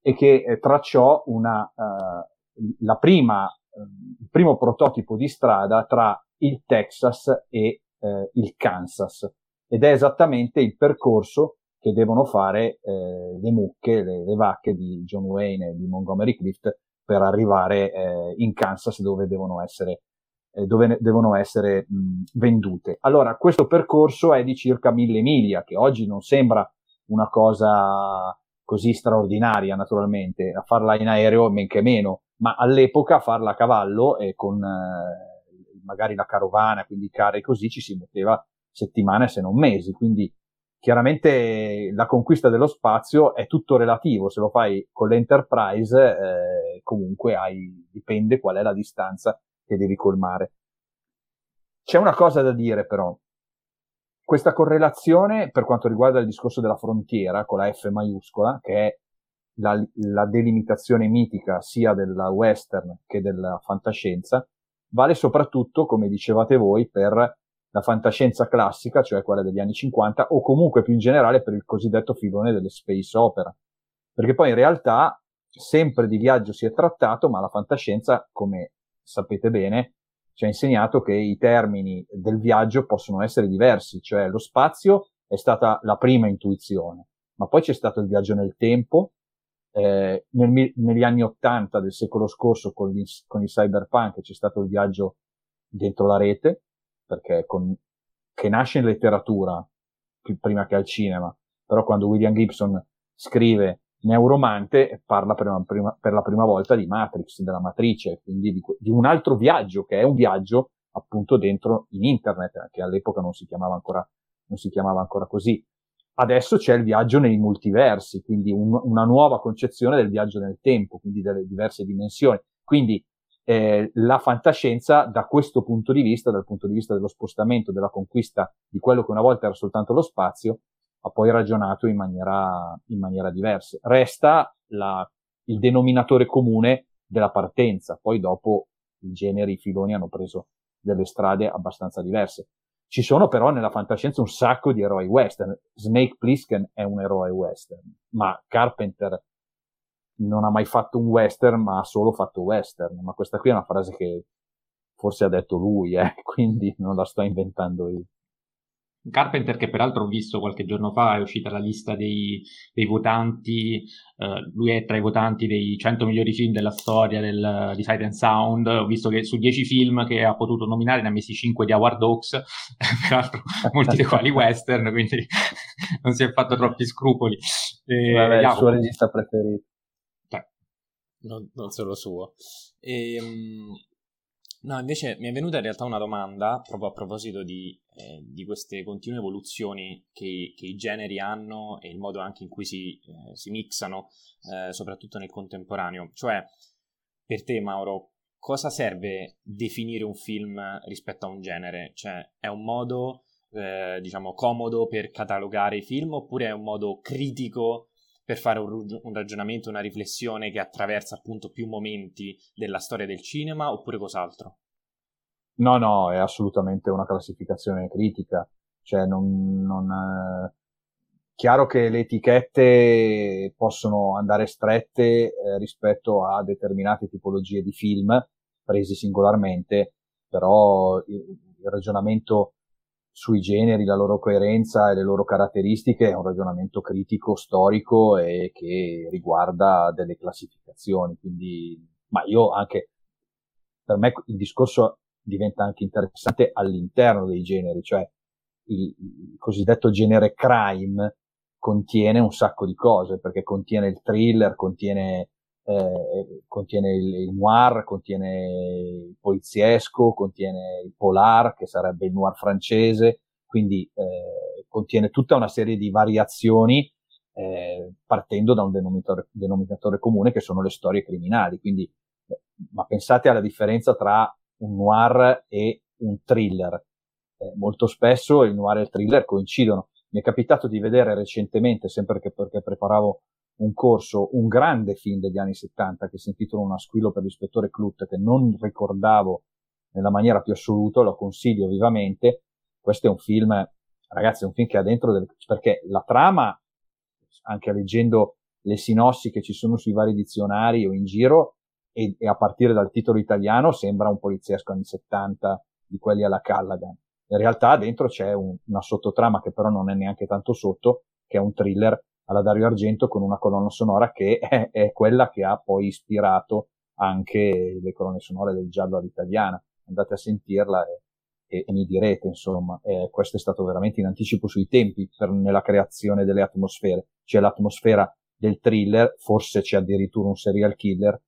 S4: e che eh, tracciò una, uh, la prima, uh, il primo prototipo di strada tra il Texas e uh, il Kansas. Ed è esattamente il percorso che devono fare eh, le mucche, le, le, vacche di John Wayne e di Montgomery Clift per arrivare eh, in Kansas dove devono essere, eh, dove devono essere mh, vendute. Allora, questo percorso è di circa mille miglia, che oggi non sembra una cosa così straordinaria, naturalmente, a farla in aereo men che meno, ma all'epoca farla a cavallo e con eh, magari la carovana, quindi carri così, ci si metteva settimane se non mesi, quindi chiaramente la conquista dello spazio è tutto relativo, se lo fai con l'Enterprise eh, comunque hai, dipende qual è la distanza che devi colmare. C'è una cosa da dire però, questa correlazione per quanto riguarda il discorso della frontiera con la F maiuscola, che è la, la delimitazione mitica sia della western che della fantascienza, vale soprattutto, come dicevate voi, per la fantascienza classica, cioè quella degli anni 50, o comunque più in generale per il cosiddetto filone delle space opera. Perché poi in realtà sempre di viaggio si è trattato, ma la fantascienza, come sapete bene, ci ha insegnato che i termini del viaggio possono essere diversi, cioè lo spazio è stata la prima intuizione, ma poi c'è stato il viaggio nel tempo, eh, nel, negli anni Ottanta del secolo scorso con, gli, con il cyberpunk c'è stato il viaggio dentro la rete, perché con, che nasce in letteratura prima che al cinema, però quando William Gibson scrive Neuromante parla per, una, prima, per la prima volta di Matrix, della matrice, quindi di, di, un altro viaggio che è un viaggio appunto dentro in internet, che all'epoca non si chiamava ancora, si chiamava ancora così. Adesso c'è il viaggio nei multiversi, quindi un, una nuova concezione del viaggio nel tempo, quindi delle diverse dimensioni. Quindi eh, la fantascienza da questo punto di vista, dal punto di vista dello spostamento, della conquista di quello che una volta era soltanto lo spazio, ha poi ragionato in maniera, in maniera diversa. Resta la, il denominatore comune della partenza, poi dopo i generi, i filoni hanno preso delle strade abbastanza diverse. Ci sono però nella fantascienza un sacco di eroi western. Snake Plissken è un eroe western, ma Carpenter non ha mai fatto un western, ma ha solo fatto western. Ma questa qui è una frase che forse ha detto lui, eh, quindi non la sto inventando io.
S1: Carpenter, che peraltro ho visto qualche giorno fa, è uscita la lista dei, dei votanti, uh, lui è tra i votanti dei 100 migliori film della storia del, di Sight and Sound, ho visto che su 10 film che ha potuto nominare ne ha messi 5 di Howard Hawks, peraltro molti dei quali western, quindi non si è fatto troppi scrupoli.
S4: E, Vabbè, il suo regista preferito.
S2: Non, non solo suo. E, um, No, invece mi è venuta in realtà una domanda proprio a proposito di, eh, di queste continue evoluzioni che, che, i generi hanno e il modo anche in cui si, eh, si mixano, eh, soprattutto nel contemporaneo. Cioè, per te, Mauro, cosa serve definire un film rispetto a un genere? Cioè, è un modo, eh, diciamo, comodo per catalogare i film oppure è un modo critico per fare un, un, ragionamento, una riflessione che attraversa appunto più momenti della storia del cinema oppure cos'altro?
S4: No, no, è assolutamente una classificazione critica. Cioè, non, non eh... chiaro che le etichette possono andare strette eh, rispetto a determinate tipologie di film presi singolarmente, però il, il ragionamento sui generi, la loro coerenza e le loro caratteristiche è un ragionamento critico, storico e che riguarda delle classificazioni. Quindi, ma io anche, per me il discorso diventa anche interessante all'interno dei generi, cioè il, il cosiddetto genere crime contiene un sacco di cose, perché contiene il thriller, contiene eh, contiene il, il, noir, contiene il poliziesco, contiene il polar, che sarebbe il noir francese, quindi eh, contiene tutta una serie di variazioni eh, partendo da un denominatore, denominatore, comune che sono le storie criminali. Quindi, eh, ma pensate alla differenza tra un noir e un thriller. Eh, molto spesso il noir e il thriller coincidono. Mi è capitato di vedere recentemente, sempre che, perché preparavo un corso, un grande film degli anni 70 che si intitola Una squillo per l'ispettore Clut, che non ricordavo nella maniera più assoluta, lo consiglio vivamente. Questo è un film, ragazzi, è un film che ha dentro del, perché la trama, anche leggendo le sinossi che ci sono sui vari dizionari o in giro, e, e a partire dal titolo italiano sembra un poliziesco anni 70 di quelli alla Callaghan. In realtà dentro c'è un, una sottotrama che però non è neanche tanto sotto, che è un thriller alla Dario Argento con una colonna sonora che è, è quella che ha poi ispirato anche le colonne sonore del giallo all'italiana. Andate a sentirla e, e, e mi direte, insomma, eh, questo è stato veramente in anticipo sui tempi per, nella creazione delle atmosfere. C'è l'atmosfera del thriller, forse c'è addirittura un serial killer,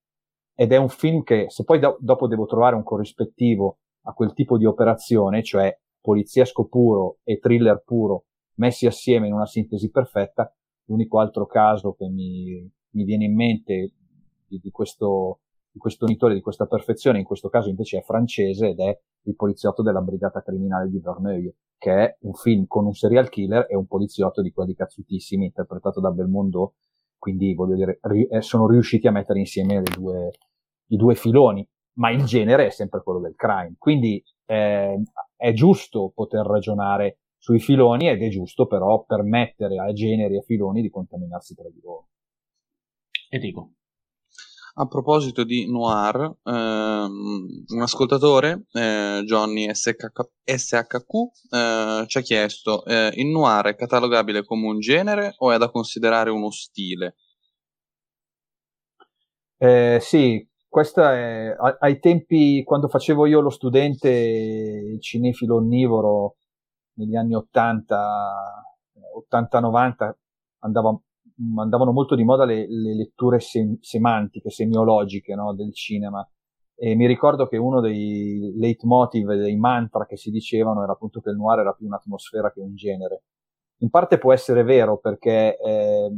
S4: ed è un film che, se poi do- dopo devo trovare un corrispettivo a quel tipo di operazione, cioè poliziesco puro e thriller puro messi assieme in una sintesi perfetta. L'unico altro caso che mi, mi viene in mente di, di, questo, di questo unitore, di questa perfezione, in questo caso invece è francese ed è Il poliziotto della brigata criminale di Verneuil, che è un film con un serial killer e un poliziotto di quelli cazzutissimi, interpretato da Belmondo, quindi voglio dire, eh, sono riusciti a mettere insieme due, i due filoni, ma il genere è sempre quello del crime. Quindi eh, è giusto poter ragionare sui filoni ed è giusto però permettere a generi e filoni di contaminarsi tra di loro.
S1: Enrico.
S3: A proposito di noir, ehm, un ascoltatore, eh, Johnny SHQ, SHQ eh, ci ha chiesto: eh, il noir è catalogabile come un genere o è da considerare uno stile?
S4: Eh, sì, questa è ai tempi quando facevo io lo studente cinefilo onnivoro negli anni 80, 80-90 andava andavano molto di moda le, le letture sem- semantiche, semiologiche no, del cinema. E mi ricordo che uno dei leitmotiv, dei mantra che si dicevano era appunto che il noir era più un'atmosfera che un genere. In parte può essere vero perché eh,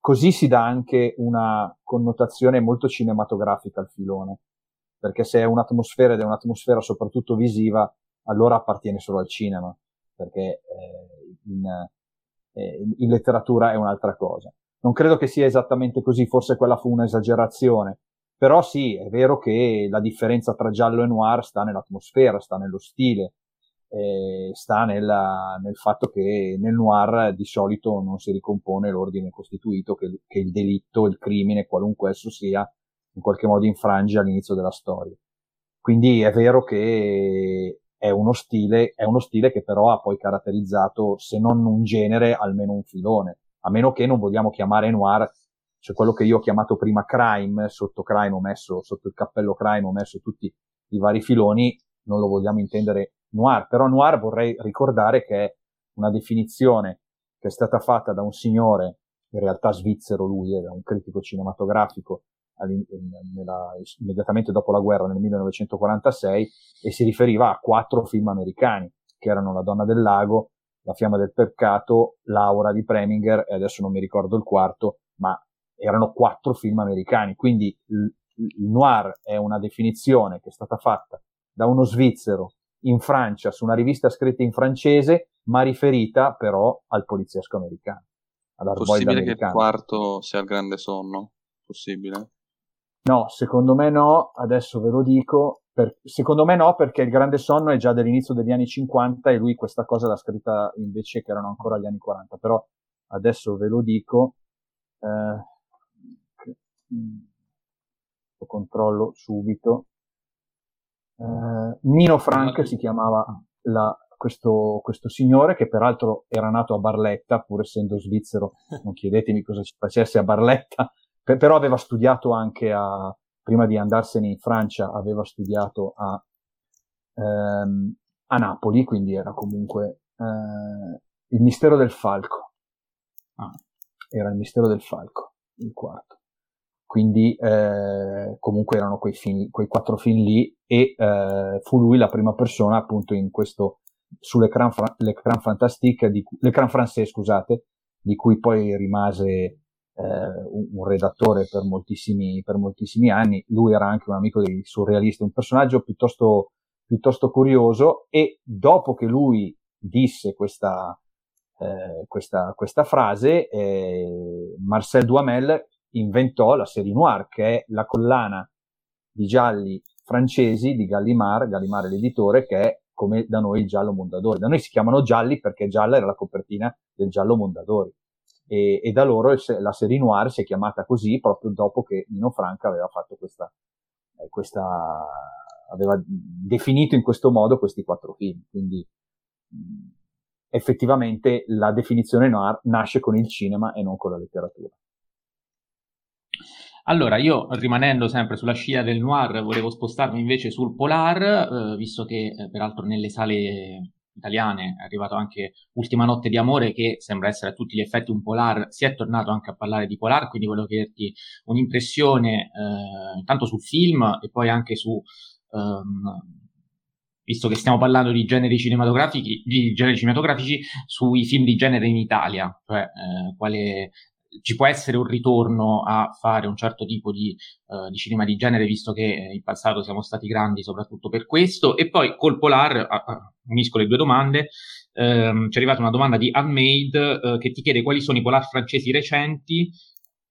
S4: così si dà anche una connotazione molto cinematografica al filone. Perché se è un'atmosfera ed è un'atmosfera soprattutto visiva, allora appartiene solo al cinema. Perché eh, in, eh, in letteratura è un'altra cosa. Non credo che sia esattamente così, forse quella fu un'esagerazione, però sì, è vero che la differenza tra giallo e noir sta nell'atmosfera, sta nello stile, eh, sta nella, nel fatto che nel noir di solito non si ricompone l'ordine costituito, che, che il delitto, il crimine, qualunque esso sia, in qualche modo infrange all'inizio della storia. Quindi è vero che è uno stile, è uno stile che però ha poi caratterizzato, se non un genere, almeno un filone. A meno che non vogliamo chiamare noir, cioè quello che io ho chiamato prima crime, sotto crime ho messo, sotto il cappello crime ho messo tutti i vari filoni, non lo vogliamo intendere noir. Però noir vorrei ricordare che è una definizione che è stata fatta da un signore, in realtà svizzero lui, era un critico cinematografico, nella, immediatamente dopo la guerra nel 1946 e si riferiva a quattro film americani che erano La donna del lago, La fiamma del peccato, Laura di Preminger e adesso non mi ricordo il quarto, ma erano quattro film americani. Quindi il, noir è una definizione che è stata fatta da uno svizzero in Francia su una rivista scritta in francese, ma riferita però al poliziesco americano.
S3: Possibile che il quarto sia il grande sonno? Possibile?
S4: No, secondo me no, adesso ve lo dico. Per, secondo me no, perché il grande sonno è già dell'inizio degli anni 50 e lui questa cosa l'ha scritta invece che erano ancora gli anni 40. Però adesso ve lo dico. Eh, lo controllo subito. Eh, Nino Frank si chiamava la, questo, questo, signore, che peraltro era nato a Barletta, pur essendo svizzero. Non chiedetemi cosa ci facesse a Barletta però aveva studiato anche a, prima di andarsene in Francia, aveva studiato a, ehm, a Napoli, quindi era comunque eh, il mistero del falco. Ah, era il mistero del falco, il quarto. Quindi eh, comunque erano quei, film, quei quattro film lì e eh, fu lui la prima persona appunto in questo sull'ecran, l'ecran fantastique, di, l'ecran francese, scusate, di cui poi rimase un, un, redattore per moltissimi, per moltissimi anni, lui era anche un amico dei surrealisti, un personaggio piuttosto, piuttosto curioso e dopo che lui disse questa, eh, questa, questa frase, eh, Marcel Duhamel inventò la serie noir, che è la collana di gialli francesi di Gallimard, Gallimard è l'editore, che è come da noi il giallo Mondadori. Da noi si chiamano gialli perché gialla era la copertina del giallo Mondadori e, e da loro la serie noir si è chiamata così proprio dopo che Nino Franca aveva fatto questa, eh, questa aveva definito in questo modo questi quattro film. Quindi mh, effettivamente la definizione noir nasce con il cinema e non con la letteratura.
S1: Allora, io rimanendo sempre sulla scia del noir, volevo spostarmi invece sul polar, eh, visto che eh, peraltro nelle sale italiane, è arrivato anche Ultima notte di amore che sembra essere a tutti gli effetti un polar, si è tornato anche a parlare di polar, quindi volevo chiederti un'impressione eh, intanto sul film e poi anche su ehm, visto che stiamo parlando di generi cinematografici, di generi cinematografici sui film di genere in Italia, cioè eh, quale ci può essere un ritorno a fare un certo tipo di, uh, di, cinema di genere, visto che in passato siamo stati grandi soprattutto per questo. E poi col Polar, uh, uh, unisco le due domande, um, ci è arrivata una domanda di Unmade che ti chiede quali sono i Polar francesi recenti,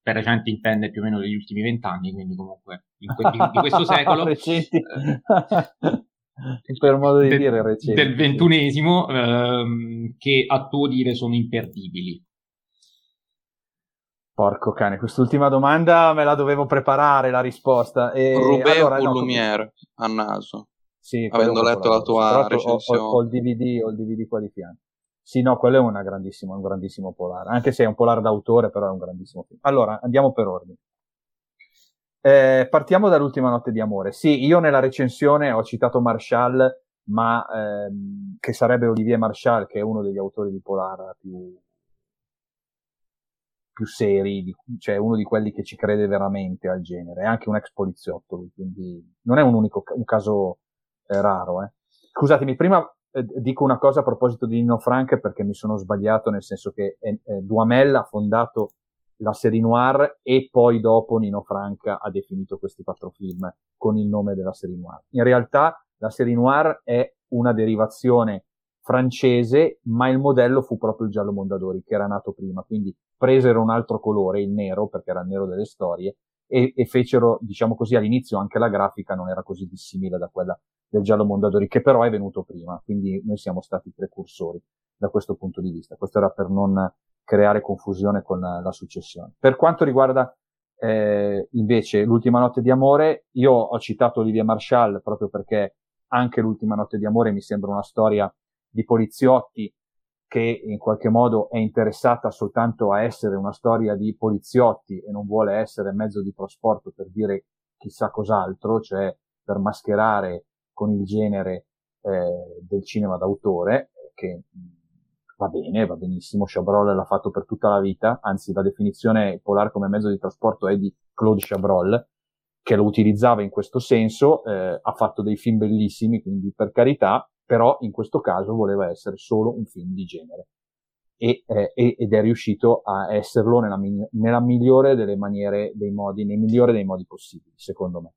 S1: per recenti intende più o meno degli ultimi vent'anni, quindi comunque que- di, di, questo secolo.
S4: recenti. per modo di de- dire recenti.
S1: Del ventunesimo, ehm, che a tuo dire sono imperdibili.
S4: Porco cane, quest'ultima domanda me la dovevo preparare la risposta. E
S3: Rubé allora, o no, Lumière a naso?
S4: Sì,
S3: avendo letto la tua recensione.
S4: Ho, ho, ho, il DVD, ho il DVD qua di fianco. Sì, no, quello è una un grandissimo polare, anche se è un polare d'autore, però è un grandissimo film. Allora, andiamo per ordine. Eh, partiamo dall'ultima notte di amore. Sì, io nella recensione ho citato Marshall, ma ehm, che sarebbe Olivier Marshall, che è uno degli autori di Polar più, più seri, di, cioè uno di quelli che ci crede veramente al genere, è anche un ex poliziotto, quindi non è un unico un caso eh, raro. Eh. Scusatemi, prima eh, dico una cosa a proposito di Nino Frank perché mi sono sbagliato, nel senso che eh, Duhamel ha fondato la serie noir e poi dopo Nino Frank ha definito questi quattro film con il nome della serie noir. In realtà la serie noir è una derivazione francese, ma il modello fu proprio il giallo Mondadori, che era nato prima. Quindi presero un altro colore, il nero, perché era il nero delle storie, e, e fecero, diciamo così, all'inizio anche la grafica non era così dissimile da quella del giallo Mondadori, che però è venuto prima. Quindi noi siamo stati precursori da questo punto di vista. Questo era per non creare confusione con la, la successione. Per quanto riguarda eh, invece l'ultima notte di amore, io ho citato Olivia Marshall proprio perché anche l'ultima notte di amore mi sembra una storia di poliziotti che in qualche modo è interessata soltanto a essere una storia di poliziotti e non vuole essere mezzo di trasporto per dire chissà cos'altro, cioè per mascherare con il genere eh, del cinema d'autore, che va bene, va benissimo, Chabrol l'ha fatto per tutta la vita, anzi la definizione Polar come mezzo di trasporto è di Claude Chabrol, che lo utilizzava in questo senso, eh, ha fatto dei film bellissimi, quindi per carità, però in questo caso voleva essere solo un film di genere e, eh, ed è riuscito a esserlo nella, nella, migliore delle maniere, dei modi, nei migliori dei modi possibili, secondo me.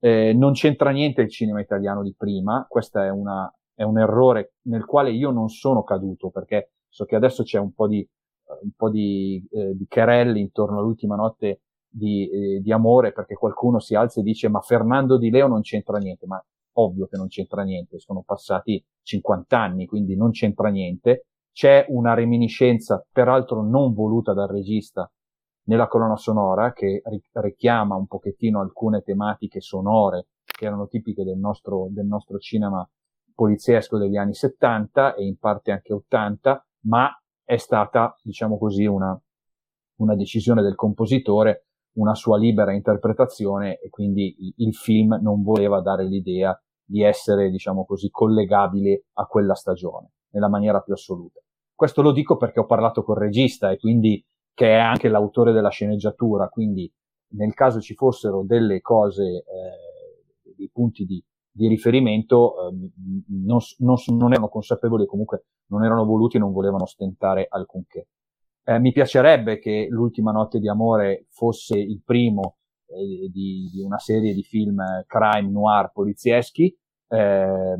S4: Eh, non c'entra niente il cinema italiano di prima, questo è, è un errore nel quale io non sono caduto perché so che adesso c'è un po' di, un po' di, eh, di querelli intorno all'ultima notte di, eh, di, amore perché qualcuno si alza e dice ma Fernando Di Leo non c'entra niente, ma ovvio che non c'entra niente, sono passati 50 anni, quindi non c'entra niente. C'è una reminiscenza, peraltro non voluta dal regista, nella colonna sonora che richiama un pochettino alcune tematiche sonore che erano tipiche del nostro, del nostro cinema poliziesco degli anni 70 e in parte anche 80, ma è stata, diciamo così, una, una decisione del compositore, una sua libera interpretazione e quindi il film non voleva dare l'idea di essere, diciamo così, collegabile a quella stagione, nella maniera più assoluta. Questo lo dico perché ho parlato col regista e quindi che è anche l'autore della sceneggiatura, quindi nel caso ci fossero delle cose, eh, dei punti di, di riferimento, eh, non, non, non, erano consapevoli e comunque non erano voluti e non volevano stentare alcunché. Eh, mi piacerebbe che l'ultima notte di amore fosse il primo eh, di, di, una serie di film crime noir polizieschi. Eh,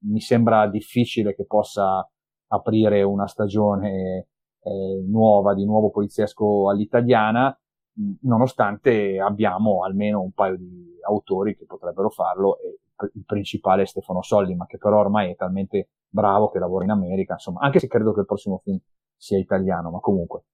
S4: mi sembra difficile che possa aprire una stagione eh, nuova di nuovo poliziesco all'italiana, nonostante abbiamo almeno un paio di autori che potrebbero farlo e il principale è Stefano Solli, ma che però ormai è talmente bravo che lavora in America, insomma, anche se credo che il prossimo film sia italiano, ma comunque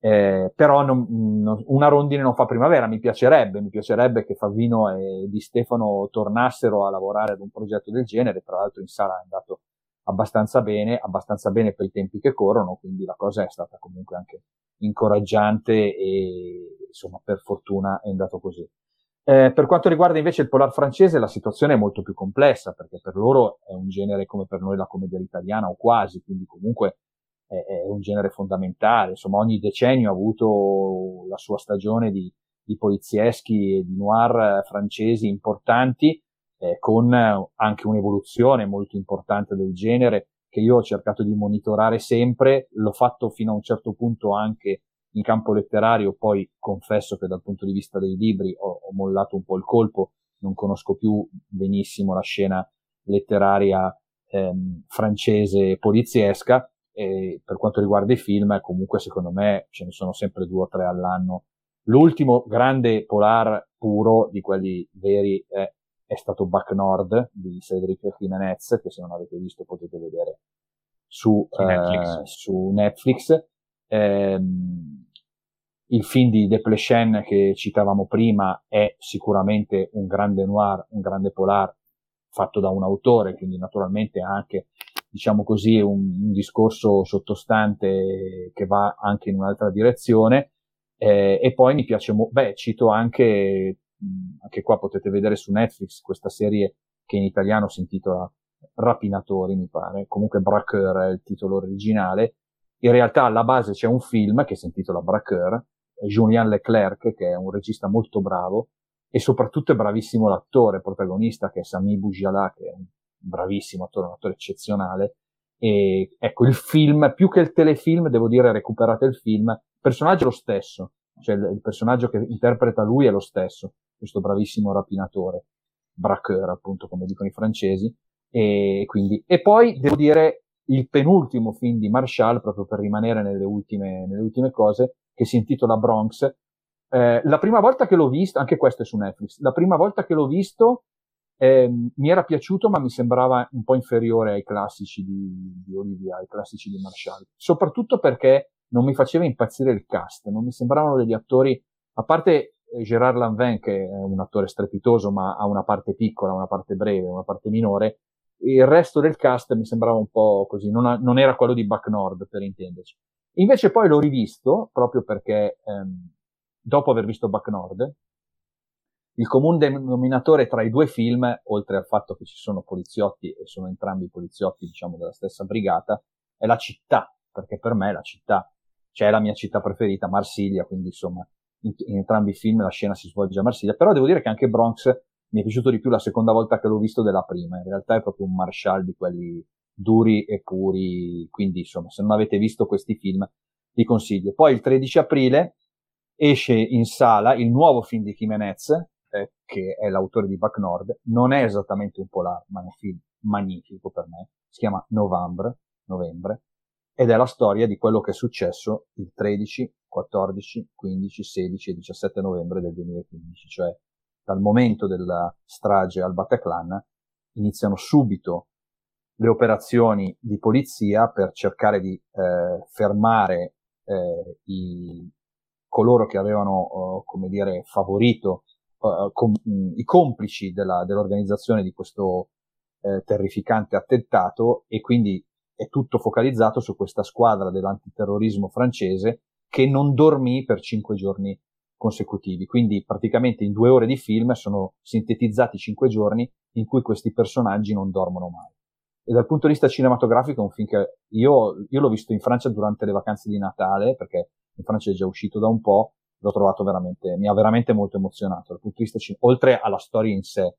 S4: eh, però non, non, una rondine non fa primavera, mi piacerebbe, mi piacerebbe che Favino e Di Stefano tornassero a lavorare ad un progetto del genere, tra l'altro in sala è andato abbastanza bene, abbastanza bene per i tempi che corrono, quindi la cosa è stata comunque anche incoraggiante e insomma per fortuna è andato così. Eh, per quanto riguarda invece il polar francese, la situazione è molto più complessa perché per loro è un genere come per noi la commedia italiana o quasi, quindi comunque è, un genere fondamentale. Insomma, ogni decennio ha avuto la sua stagione di, di polizieschi e di noir francesi importanti eh, con anche un'evoluzione molto importante del genere che io ho cercato di monitorare sempre, l'ho fatto fino a un certo punto anche in campo letterario, poi confesso che dal punto di vista dei libri ho, ho mollato un po' il colpo, non conosco più benissimo la scena letteraria ehm, francese poliziesca, e per quanto riguarda i film, comunque secondo me ce ne sono sempre due o tre all'anno. L'ultimo grande polar puro di quelli veri è è stato Back Nord di Cedric Jimenez, che se non avete visto potete vedere su, su Netflix. Eh, su Netflix. Eh, il film di Desplechin che citavamo prima è sicuramente un grande noir, un grande polar fatto da un autore, quindi naturalmente anche, diciamo così, un, un discorso sottostante che va anche in un'altra direzione. Eh, e poi mi piace, mo- beh, cito anche anche qua potete vedere su Netflix questa serie che in italiano si intitola Rapinatori, mi pare, comunque Braqueur è il titolo originale. In realtà alla base c'è un film che si intitola Braqueur, Julien Leclerc, che è un regista molto bravo, e soprattutto è bravissimo l'attore protagonista, che è Sami Bougiala, che è un bravissimo attore, un attore eccezionale. E ecco, il film, più che il telefilm, devo dire, recuperate il film, il personaggio è lo stesso, cioè il, il personaggio che interpreta lui è lo stesso, questo bravissimo rapinatore, braqueur appunto come dicono i francesi, e quindi, e poi devo dire il penultimo film di Marshall, proprio per rimanere nelle ultime, nelle ultime cose, che si intitola Bronx. Eh, la prima volta che l'ho visto, anche questo è su Netflix, la prima volta che l'ho visto eh, mi era piaciuto, ma mi sembrava un po' inferiore ai classici di, di Olivia, ai classici di Marshall. Soprattutto perché non mi faceva impazzire il cast, non mi sembravano degli attori, a parte eh, Gérard Lanvin, che è un attore strepitoso, ma ha una parte piccola, una parte breve, una parte minore, il resto del cast mi sembrava un po' così, non, ha, non era quello di Buck Nord, per intenderci. Invece poi l'ho rivisto, proprio perché ehm, dopo aver visto Buck Nord, il comune denominatore tra i due film, oltre al fatto che ci sono poliziotti e sono entrambi poliziotti, diciamo, della stessa brigata, è la città, perché per me la città c'è la mia città preferita, Marsiglia, quindi insomma in, in, entrambi i film la scena si svolge a Marsiglia, però devo dire che anche Bronx mi è piaciuto di più la seconda volta che l'ho visto della prima, in realtà è proprio un Marshall di quelli duri e puri, quindi insomma se non avete visto questi film vi consiglio. Poi il 13 aprile esce in sala il nuovo film di Jimenez, eh, che è l'autore di Back Nord, non è esattamente un polar, ma è un film magnifico per me, si chiama Novembre, novembre, ed è la storia di quello che è successo il 13, 14, 15, 16 e 17 novembre del 2015, cioè dal momento della strage al Bataclan iniziano subito le operazioni di polizia per cercare di eh, fermare eh, i, coloro che avevano, eh, come dire, favorito eh, com, i complici della, dell'organizzazione di questo eh, terrificante attentato e quindi è tutto focalizzato su questa squadra dell'antiterrorismo francese che non dormì per cinque giorni consecutivi. Quindi praticamente in due ore di film sono sintetizzati cinque giorni in cui questi personaggi non dormono mai. E dal punto di vista cinematografico è un film che io, io l'ho visto in Francia durante le vacanze di Natale, perché in Francia è già uscito da un po', l'ho trovato veramente, mi ha veramente molto emozionato dal punto di vista oltre alla storia in sé.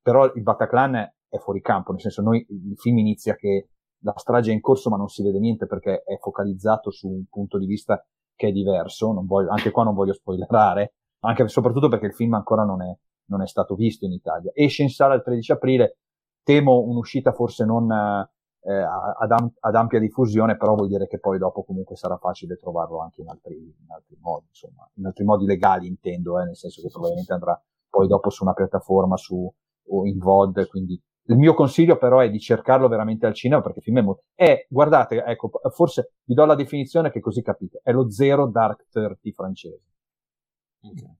S4: Però il Bataclan è fuori campo, nel senso noi, il film inizia che la strage è in corso ma non si vede niente perché è focalizzato su un punto di vista che è diverso, voglio, anche qua non voglio spoilerare, anche soprattutto perché il film ancora non è, non è stato visto in Italia. Esce in sala il 13 aprile, temo un'uscita forse non eh, ad, am- ad, ampia diffusione, però vuol dire che poi dopo comunque sarà facile trovarlo anche in altri, in altri modi, insomma, in altri modi legali intendo, eh, nel senso che probabilmente andrà poi dopo su una piattaforma su, o in VOD, quindi il mio consiglio però è di cercarlo veramente al cinema perché il film è molto... È, guardate, ecco, forse vi do la definizione che così capite, è lo zero Dark Thirty francese.
S1: Okay.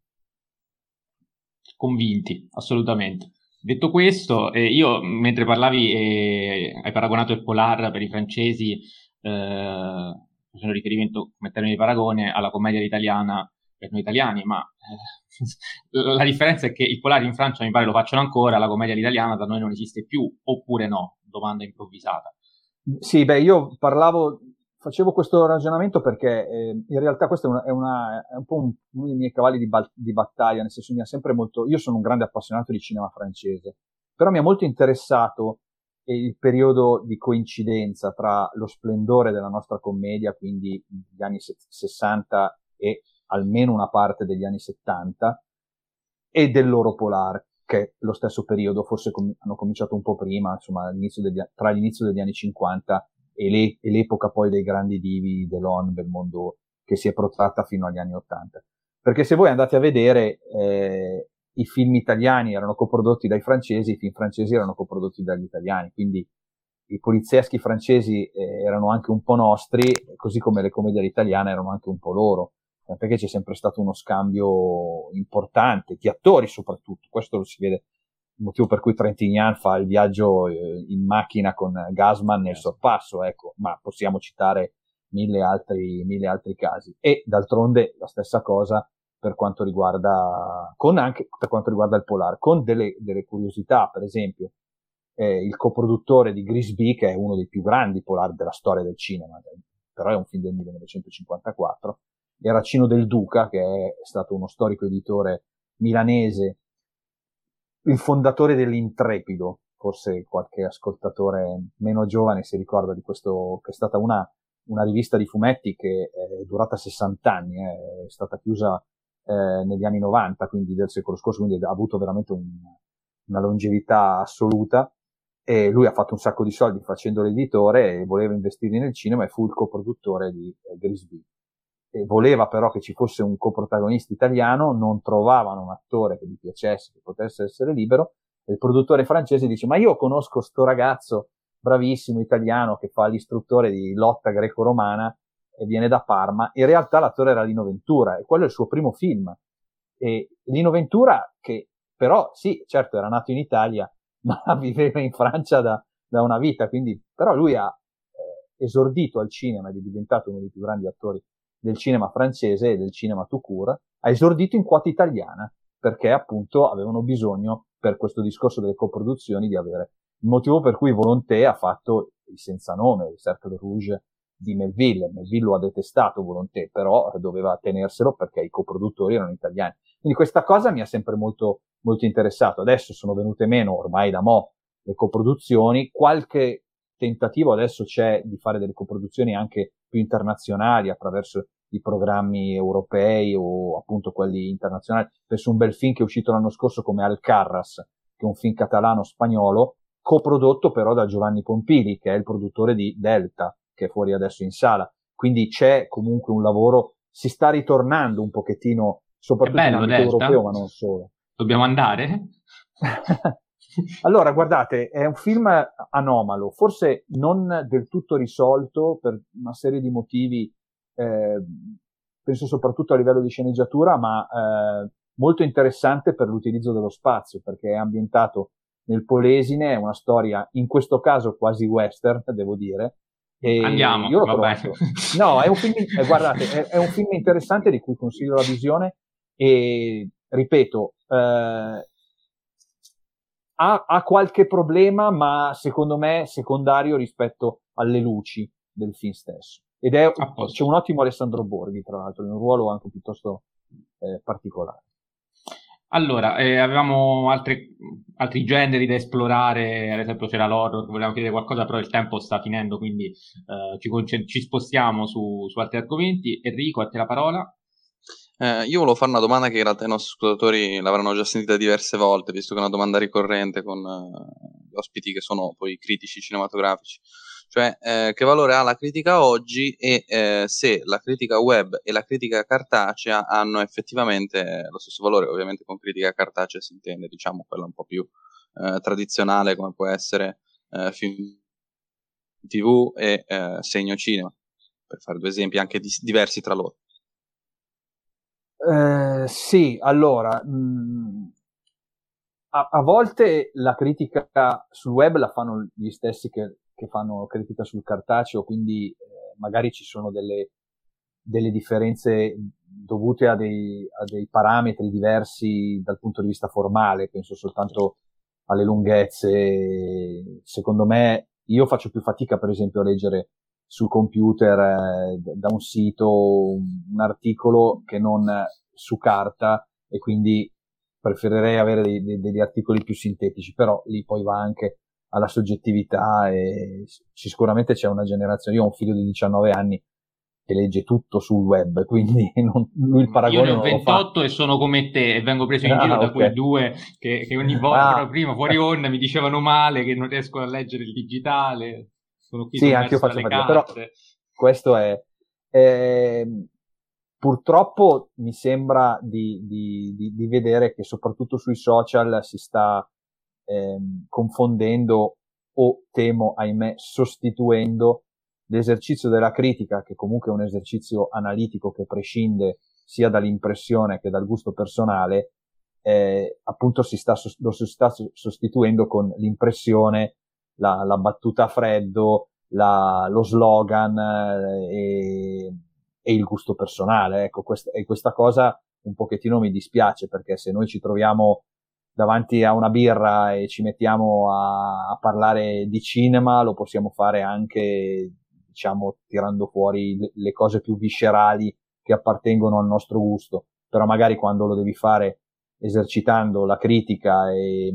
S1: Convinti, assolutamente. Detto questo, eh, io mentre parlavi eh, hai paragonato il polar per i francesi, eh, facendo riferimento come termine di paragone alla commedia italiana per noi italiani, ma eh, la differenza è che il polare in Francia mi pare lo facciano ancora, la commedia all'italiana da noi non esiste più, oppure no? Domanda improvvisata.
S4: Sì, beh, io parlavo, facevo questo ragionamento perché eh, in realtà questo è, una, è, una, è un po' un, uno dei miei cavalli di, ba- di, battaglia, nel senso mi ha sempre molto... Io sono un grande appassionato di cinema francese però mi ha molto interessato il periodo di coincidenza tra lo splendore della nostra commedia, quindi gli anni 60 e almeno una parte degli anni 70, e del loro polar, che è lo stesso periodo, forse com- hanno cominciato un po' prima, insomma, degli, tra l'inizio degli anni 50 e, le- e, l'epoca poi dei grandi divi Delon, Belmondo, che si è protratta fino agli anni 80. Perché se voi andate a vedere, eh, i film italiani erano coprodotti dai francesi, i film francesi erano coprodotti dagli italiani, quindi i polizieschi francesi eh, erano anche un po' nostri, così come le commedie italiane erano anche un po' loro, perché c'è sempre stato uno scambio importante, di attori soprattutto, questo lo si vede, motivo per cui Trentignan fa il viaggio eh, in macchina con Gasman nel sorpasso, ecco, ma possiamo citare mille altri, mille altri casi. E d'altronde la stessa cosa per quanto riguarda, con anche per quanto riguarda il Polar, con delle, delle curiosità, per esempio, eh, il coproduttore di Grisby, che è uno dei più grandi Polar della storia del cinema, però è un film del 1954, era Cino del Duca, che è stato uno storico editore milanese, il fondatore dell'Intrepido, forse qualche ascoltatore meno giovane si ricorda di questo, che è stata una, una rivista di fumetti che è durata 60 anni, eh, è stata chiusa eh, negli anni 90, quindi del secolo scorso, quindi ha avuto veramente un, una longevità assoluta. E lui ha fatto un sacco di soldi facendo l'editore e voleva investire nel cinema e fu il coproduttore di eh, Grisby. E voleva però che ci fosse un coprotagonista italiano, non trovavano un attore che gli piacesse, che potesse essere libero, e il produttore francese dice, ma io conosco sto ragazzo bravissimo italiano che fa l'istruttore di lotta greco-romana e viene da Parma. In realtà l'attore era Lino Ventura e quello è il suo primo film. E Lino Ventura, che però sì, certo era nato in Italia, ma viveva in Francia da, da una vita, quindi però lui ha eh, esordito al cinema ed è diventato uno dei più grandi attori del cinema francese e del cinema tout court, ha esordito in quota italiana perché appunto avevano bisogno per questo discorso delle coproduzioni di avere il motivo per cui Volonté ha fatto il senza nome, il Cercle Rouge di Melville. Melville lo ha detestato Volonté, però doveva tenerselo perché i coproduttori erano italiani. Quindi questa cosa mi ha sempre molto, molto interessato. Adesso sono venute meno, ormai da mo', le coproduzioni. Qualche tentativo adesso c'è di fare delle coproduzioni anche più internazionali attraverso i programmi europei o appunto quelli internazionali. Penso un bel film che è uscito l'anno scorso come Alcarras, che è un film catalano-spagnolo, coprodotto però da Giovanni Pompili, che è il produttore di Delta, che è fuori adesso in sala. Quindi c'è comunque un lavoro, si sta ritornando un pochettino, soprattutto bello, in ambito europeo, ma non solo.
S1: Dobbiamo andare?
S4: allora, guardate, è un film anomalo, forse non del tutto risolto per una serie di motivi, eh, penso soprattutto a livello di sceneggiatura, ma eh, molto interessante per l'utilizzo dello spazio, perché è ambientato nel Polesine, è una storia, in questo caso quasi western, devo dire,
S1: e Andiamo, io l'ho vabbè.
S4: No, è un, film, eh, guardate, è, è un film interessante di cui consiglio la visione e, ripeto, eh, ha, ha, qualche problema, ma secondo me secondario rispetto alle luci del film stesso. Ed è, c'è un ottimo Alessandro Borghi, tra l'altro, in un ruolo anche piuttosto eh, particolare.
S1: Allora, eh, avevamo altri, altri generi da esplorare, ad esempio c'era l'horror, volevamo chiedere qualcosa, però il tempo sta finendo, quindi eh, ci, concent- ci, spostiamo su, su, altri argomenti. Enrico, a te la parola.
S3: Eh, io volevo fare una domanda che in realtà i nostri ascoltatori l'avranno già sentita diverse volte, visto che è una domanda ricorrente con uh, gli ospiti che sono poi critici cinematografici cioè eh, che valore ha la critica oggi e eh, se la critica web e la critica cartacea hanno effettivamente lo stesso valore, ovviamente con critica cartacea si intende diciamo quella un po' più eh, tradizionale come può essere eh, film tv e eh, segno cinema, per fare due esempi anche di- diversi tra loro.
S4: Eh, sì, allora, mh, mm, a, a volte la critica sul web la fanno gli stessi che che fanno critica sul cartaceo, quindi eh, magari ci sono delle, delle differenze dovute a dei, a dei, parametri diversi dal punto di vista formale, penso soltanto alle lunghezze. Secondo me, io faccio più fatica, per esempio, a leggere sul computer eh, da un sito un, articolo che non su carta e quindi preferirei avere dei, dei, degli articoli più sintetici, però lì poi va anche alla soggettività e sicuramente c'è una generazione, io ho un figlio di 19 anni che legge tutto sul web, quindi non, lui il paragone
S1: Io ne ho 28 e sono come te e vengo preso in ah, giro okay. da quei due che, che ogni volta, ah. prima fuori onda, mi dicevano male che non riesco a leggere il digitale. Sono qui
S4: sì, anche io faccio fatica, però questo è... è purtroppo mi sembra di, di, di, di, vedere che soprattutto sui social si sta ehm, confondendo o temo, ahimè, sostituendo l'esercizio della critica, che comunque è un esercizio analitico che prescinde sia dall'impressione che dal gusto personale, eh, appunto si sta, lo si sta sostituendo con l'impressione, la, la battuta a freddo, la, lo slogan eh, e, e, il gusto personale. Ecco, questa, e questa cosa un pochettino mi dispiace perché se noi ci troviamo davanti a una birra e ci mettiamo a, a parlare di cinema, lo possiamo fare anche diciamo, tirando fuori le cose più viscerali che appartengono al nostro gusto, però magari quando lo devi fare esercitando la critica e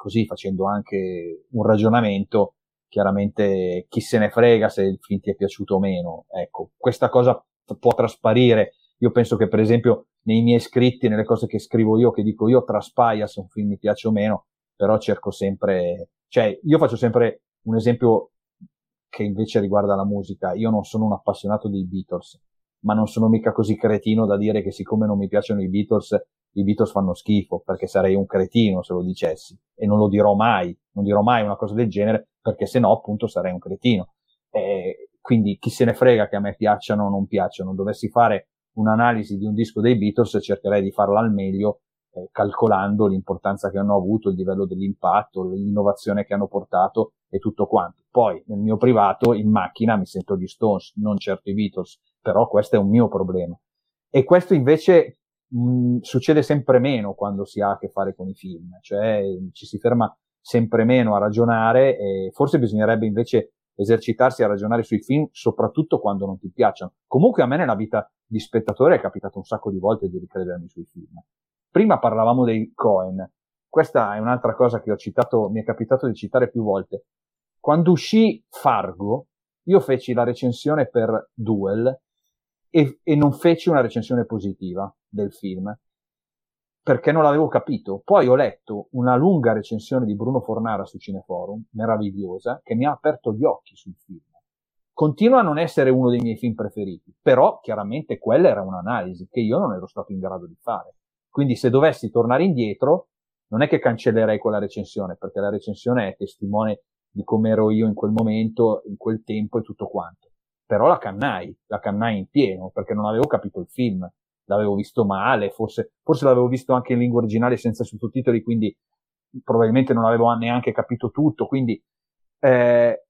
S4: così facendo anche un ragionamento, chiaramente chi se ne frega se il film ti è piaciuto o meno. Ecco, questa cosa può trasparire. Io penso che per esempio nei miei scritti, nelle cose che scrivo io, che dico io, traspaia se un film mi piace o meno, però cerco sempre, cioè io faccio sempre un esempio che invece riguarda la musica. Io non sono un appassionato dei Beatles, ma non sono mica così cretino da dire che siccome non mi piacciono i Beatles, i Beatles fanno schifo, perché sarei un cretino se lo dicessi. E non lo dirò mai, non dirò mai una cosa del genere, perché se no appunto sarei un cretino. E quindi chi se ne frega che a me piacciono o non piacciono. Dovessi fare un'analisi di un disco dei Beatles, cercherei di farla al meglio eh, calcolando l'importanza che hanno avuto, il livello dell'impatto, l'innovazione che hanno portato e tutto quanto. Poi nel mio privato, in macchina, mi sento gli Stones, non certo i Beatles, però questo è un mio problema. E questo invece mh, succede sempre meno quando si ha a che fare con i film, cioè ci si ferma sempre meno a ragionare e forse bisognerebbe invece esercitarsi a ragionare sui film, soprattutto quando non ti piacciono. Comunque a me nella vita di spettatore è capitato un sacco di volte di ricredermi sui film. Prima parlavamo dei Cohen. Questa è un'altra cosa che ho citato, mi è capitato di citare più volte. Quando uscì Fargo, io feci la recensione per Duel e, e non feci una recensione positiva del film perché non l'avevo capito. Poi ho letto una lunga recensione di Bruno Fornara su Cineforum, meravigliosa, che mi ha aperto gli occhi sul film. Continua a non essere uno dei miei film preferiti, però chiaramente quella era un'analisi che io non ero stato in grado di fare. Quindi se dovessi tornare indietro, non è che cancellerei quella recensione, perché la recensione è testimone di come ero io in quel momento, in quel tempo e tutto quanto. Però la cannai, la cannai in pieno, perché non avevo capito il film, l'avevo visto male, forse, forse l'avevo visto anche in lingua originale senza sottotitoli, quindi probabilmente non avevo neanche capito tutto, quindi, eh,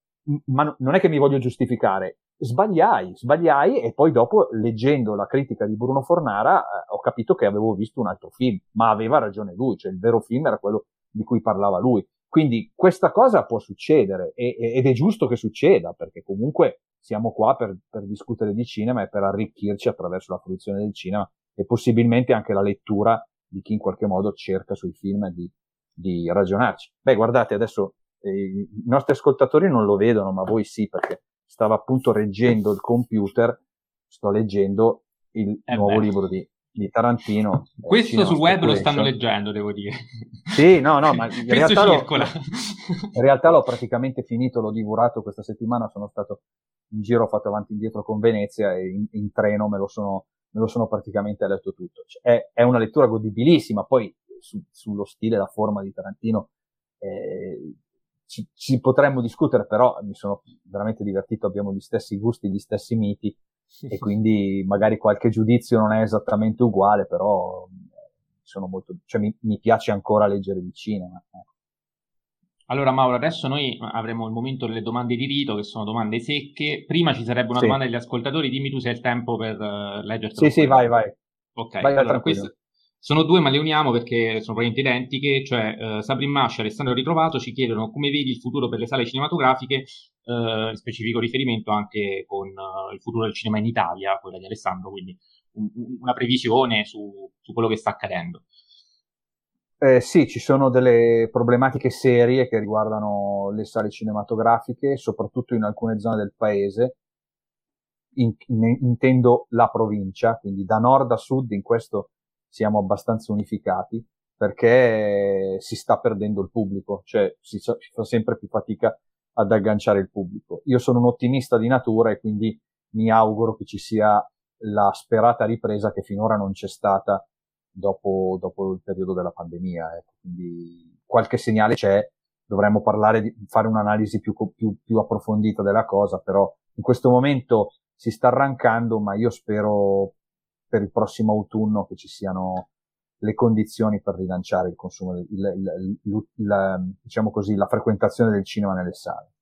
S4: ma non è che mi voglio giustificare, sbagliai, sbagliai e poi dopo leggendo la critica di Bruno Fornara eh, ho capito che avevo visto un altro film, ma aveva ragione lui, cioè il vero film era quello di cui parlava lui. Quindi questa cosa può succedere e, ed è giusto che succeda perché comunque siamo qua per, per discutere di cinema e per arricchirci attraverso la fruizione del cinema e possibilmente anche la lettura di chi in qualche modo cerca sui film di, di ragionarci. Beh, guardate, adesso eh, i nostri ascoltatori non lo vedono, ma voi sì, perché stava appunto reggendo il computer, sto leggendo il eh nuovo beh. libro di, di Tarantino.
S1: Eh, Questo sul web lo stanno leggendo, devo dire.
S4: Sì, no, no, ma in realtà, l'ho, in realtà l'ho praticamente finito, l'ho divorato questa settimana, sono stato in giro, ho fatto avanti e indietro con Venezia e in, in treno me lo, sono, me lo sono praticamente letto tutto. Cioè, è, è, una lettura godibilissima, poi su, sullo stile la forma di Tarantino eh, ci, ci, potremmo discutere, però mi sono veramente divertito, abbiamo gli stessi gusti, gli stessi miti e quindi magari qualche giudizio non è esattamente uguale, però sono molto, cioè mi, mi piace ancora leggere di cinema. Eh.
S1: Allora Mauro, adesso noi avremo il momento delle domande di rito, che sono domande secche. Prima ci sarebbe una sì. domanda degli ascoltatori, dimmi tu se hai il tempo per uh, leggerti.
S4: Sì, sì, vai, vai.
S1: Ok, vai, allora, questo, sono due, ma le uniamo perché sono praticamente identiche, cioè uh, Sabrin Mascia e Alessandro Ritrovato ci chiedono come vedi il futuro per le sale cinematografiche, uh, specifico riferimento anche con uh, il futuro del cinema in Italia, quella di Alessandro, quindi un, una previsione su, su, quello che sta accadendo.
S4: Eh, sì, ci sono delle problematiche serie che riguardano le sale cinematografiche, soprattutto in alcune zone del paese. In, in, intendo la provincia, quindi da nord a sud in questo siamo abbastanza unificati perché si sta perdendo il pubblico, cioè si, si fa sempre più fatica ad agganciare il pubblico. Io sono un ottimista di natura e quindi mi auguro che ci sia la sperata ripresa che finora non c'è stata dopo, dopo il periodo della pandemia. Ecco. Quindi qualche segnale c'è, dovremmo parlare di fare un'analisi più, più, più approfondita della cosa, però in questo momento si sta arrancando, ma io spero per il prossimo autunno che ci siano le condizioni per rilanciare il consumo, il, il, il, il, diciamo così, la frequentazione del cinema nelle sale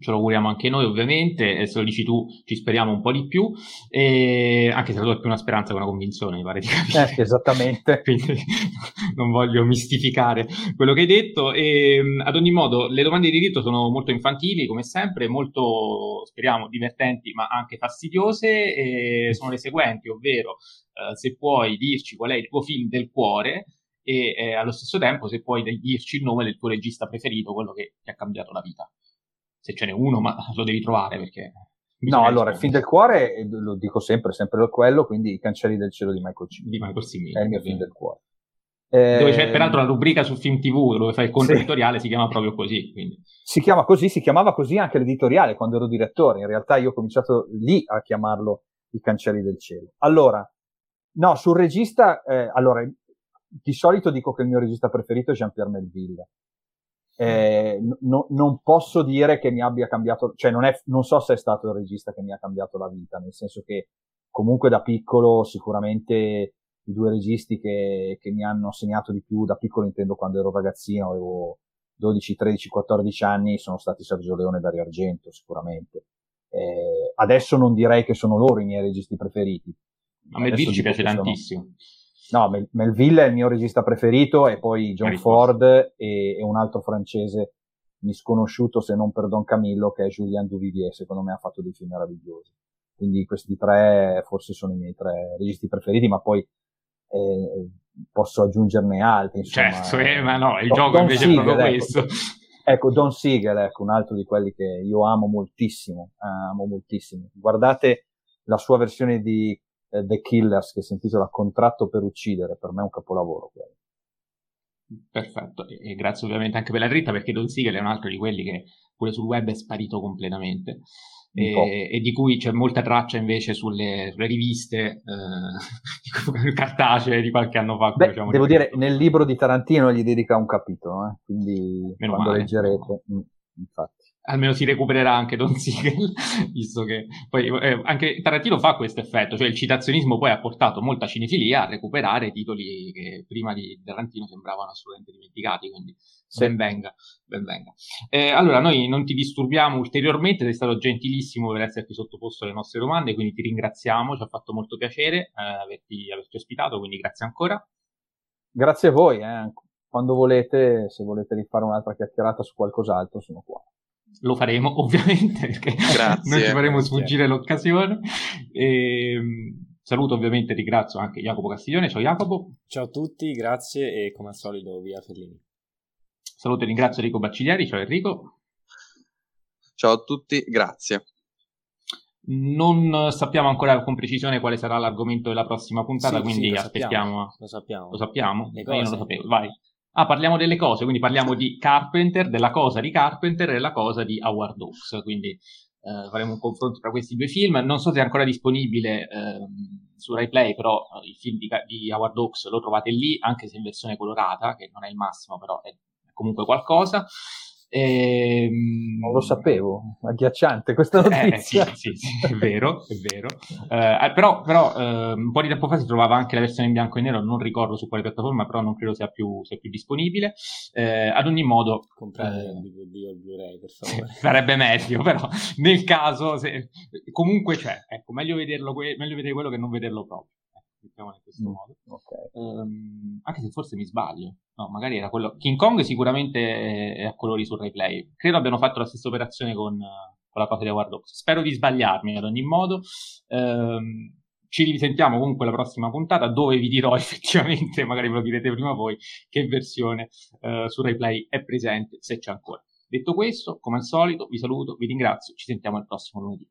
S1: ce lo auguriamo anche noi ovviamente, e se lo dici tu ci speriamo un po' di più, e anche se lo è più una speranza che una convinzione, mi pare di capire.
S4: Eh, esattamente.
S1: Quindi non voglio mistificare quello che hai detto. E, ad ogni modo, le domande di diritto sono molto infantili, come sempre, molto, speriamo, divertenti, ma anche fastidiose, e sono le seguenti, ovvero eh, se puoi dirci qual è il tuo film del cuore, e eh, allo stesso tempo se puoi dirci il nome del tuo regista preferito, quello che ti ha cambiato la vita se ce n'è uno, ma lo devi trovare perché...
S4: No, allora, il film del cuore, eh, lo dico sempre, sempre quello, quindi I cancelli del cielo di Michael Cimini.
S1: Di Michael Cimini.
S4: È il mio film del cuore.
S1: Eh, dove c'è peraltro la rubrica su Film TV, dove fai il conto sì. editoriale, si chiama proprio così. Quindi.
S4: Si chiama così, si chiamava così anche l'editoriale quando ero direttore. In realtà io ho cominciato lì a chiamarlo I cancelli del cielo. Allora, no, sul regista, eh, allora, di solito dico che il mio regista preferito è Jean-Pierre Melville eh, no, non posso dire che mi abbia cambiato, cioè non, è, non so se è stato il regista che mi ha cambiato la vita, nel senso che comunque da piccolo sicuramente i due registi che, che mi hanno segnato di più, da piccolo intendo quando ero ragazzino, avevo 12, 13, 14 anni, sono stati Sergio Leone e Dario Argento sicuramente. Eh, adesso non direi che sono loro i miei registi preferiti.
S1: A me ci piace tantissimo. Sono
S4: No, Mel- Melville è il mio regista preferito e poi John Ford e, e, un altro francese misconosciuto se non per Don Camillo che è Julien Duvivier, secondo me ha fatto dei film meravigliosi. Quindi questi tre forse sono i miei tre registi preferiti, ma poi eh, posso aggiungerne altri. Insomma.
S1: Certo, eh, ma no, il Don, gioco Don invece Siegel, è proprio ecco, questo.
S4: Ecco, Don Siegel, ecco, un altro di quelli che io amo moltissimo, amo moltissimo. Guardate la sua versione di eh, The Killers che si intitola Contratto per uccidere, per me è un capolavoro quello.
S1: Perfetto, e grazie ovviamente anche per la dritta perché Don Siegel è un altro di quelli che pure sul web è sparito completamente e, e, di cui c'è molta traccia invece sulle, sulle riviste eh, cartacee di qualche anno fa.
S4: Beh, diciamo devo dire, nel libro di Tarantino gli dedica un capitolo, eh? quindi Meno quando male. leggerete, mm, infatti
S1: almeno si recupererà anche Don Siegel, visto che poi eh, anche Tarantino fa questo effetto, cioè il citazionismo poi ha portato molta cinefilia a recuperare titoli che prima di Tarantino sembravano assolutamente dimenticati, quindi ben venga, ben venga. Eh, allora, noi non ti disturbiamo ulteriormente, sei stato gentilissimo per esserti sottoposto alle nostre domande, quindi ti ringraziamo, ci ha fatto molto piacere eh, averti, averti, ospitato, quindi grazie ancora.
S4: Grazie a voi, eh. quando volete, se volete rifare un'altra chiacchierata su qualcos'altro, sono qua
S1: lo faremo ovviamente perché Grazie. non ci faremo sfuggire l'occasione. E, ehm, saluto ovviamente e ringrazio anche Jacopo Castiglione. Ciao Jacopo.
S2: Ciao a tutti, grazie e come al solito via Fellini.
S1: Saluto e ringrazio Enrico Baccigliari. Ciao Enrico.
S3: Ciao a tutti, grazie.
S1: Non sappiamo ancora con precisione quale sarà l'argomento della prossima puntata, sì, quindi sì, lo
S2: aspettiamo.
S1: Sappiamo. Lo sappiamo. Lo sappiamo? Io non lo sapevo, vai. Ah, parliamo delle cose, quindi parliamo di Carpenter, della cosa di Carpenter e della cosa di Howard Hawks, quindi eh, faremo un confronto tra questi due film. Non so se è ancora disponibile eh, su RaiPlay, però il film di, di, Howard Hawks lo trovate lì, anche se in versione colorata, che non è il massimo, però è comunque qualcosa.
S4: E, ehm, non lo sapevo, agghiacciante questa eh, notizia.
S1: Eh, sì, sì, sì, è vero, è vero. Eh, però, però eh, un po' di tempo fa si trovava anche la versione in bianco e nero, non ricordo su quale piattaforma, però non credo sia più, sia più disponibile. Eh, ad ogni modo...
S2: Comprare il DVD o il Blu-ray, per favore.
S1: sarebbe meglio, però nel caso, se, comunque c'è. Ecco, meglio, vederlo, meglio vedere quello che non vederlo proprio mettiamola in questo mm, modo. Okay. Um, anche se forse mi sbaglio. No, magari era quello. King Kong sicuramente è a colori sul replay. Credo abbiano fatto la stessa operazione con, con la cosa di Howard Hawks. Spero di sbagliarmi ad ogni modo. Um, ci risentiamo comunque la prossima puntata dove vi dirò effettivamente, magari ve lo direte prima voi, che versione uh, su RaiPlay è presente, se c'è ancora. Detto questo, come al solito, vi saluto, vi ringrazio, ci sentiamo il prossimo lunedì.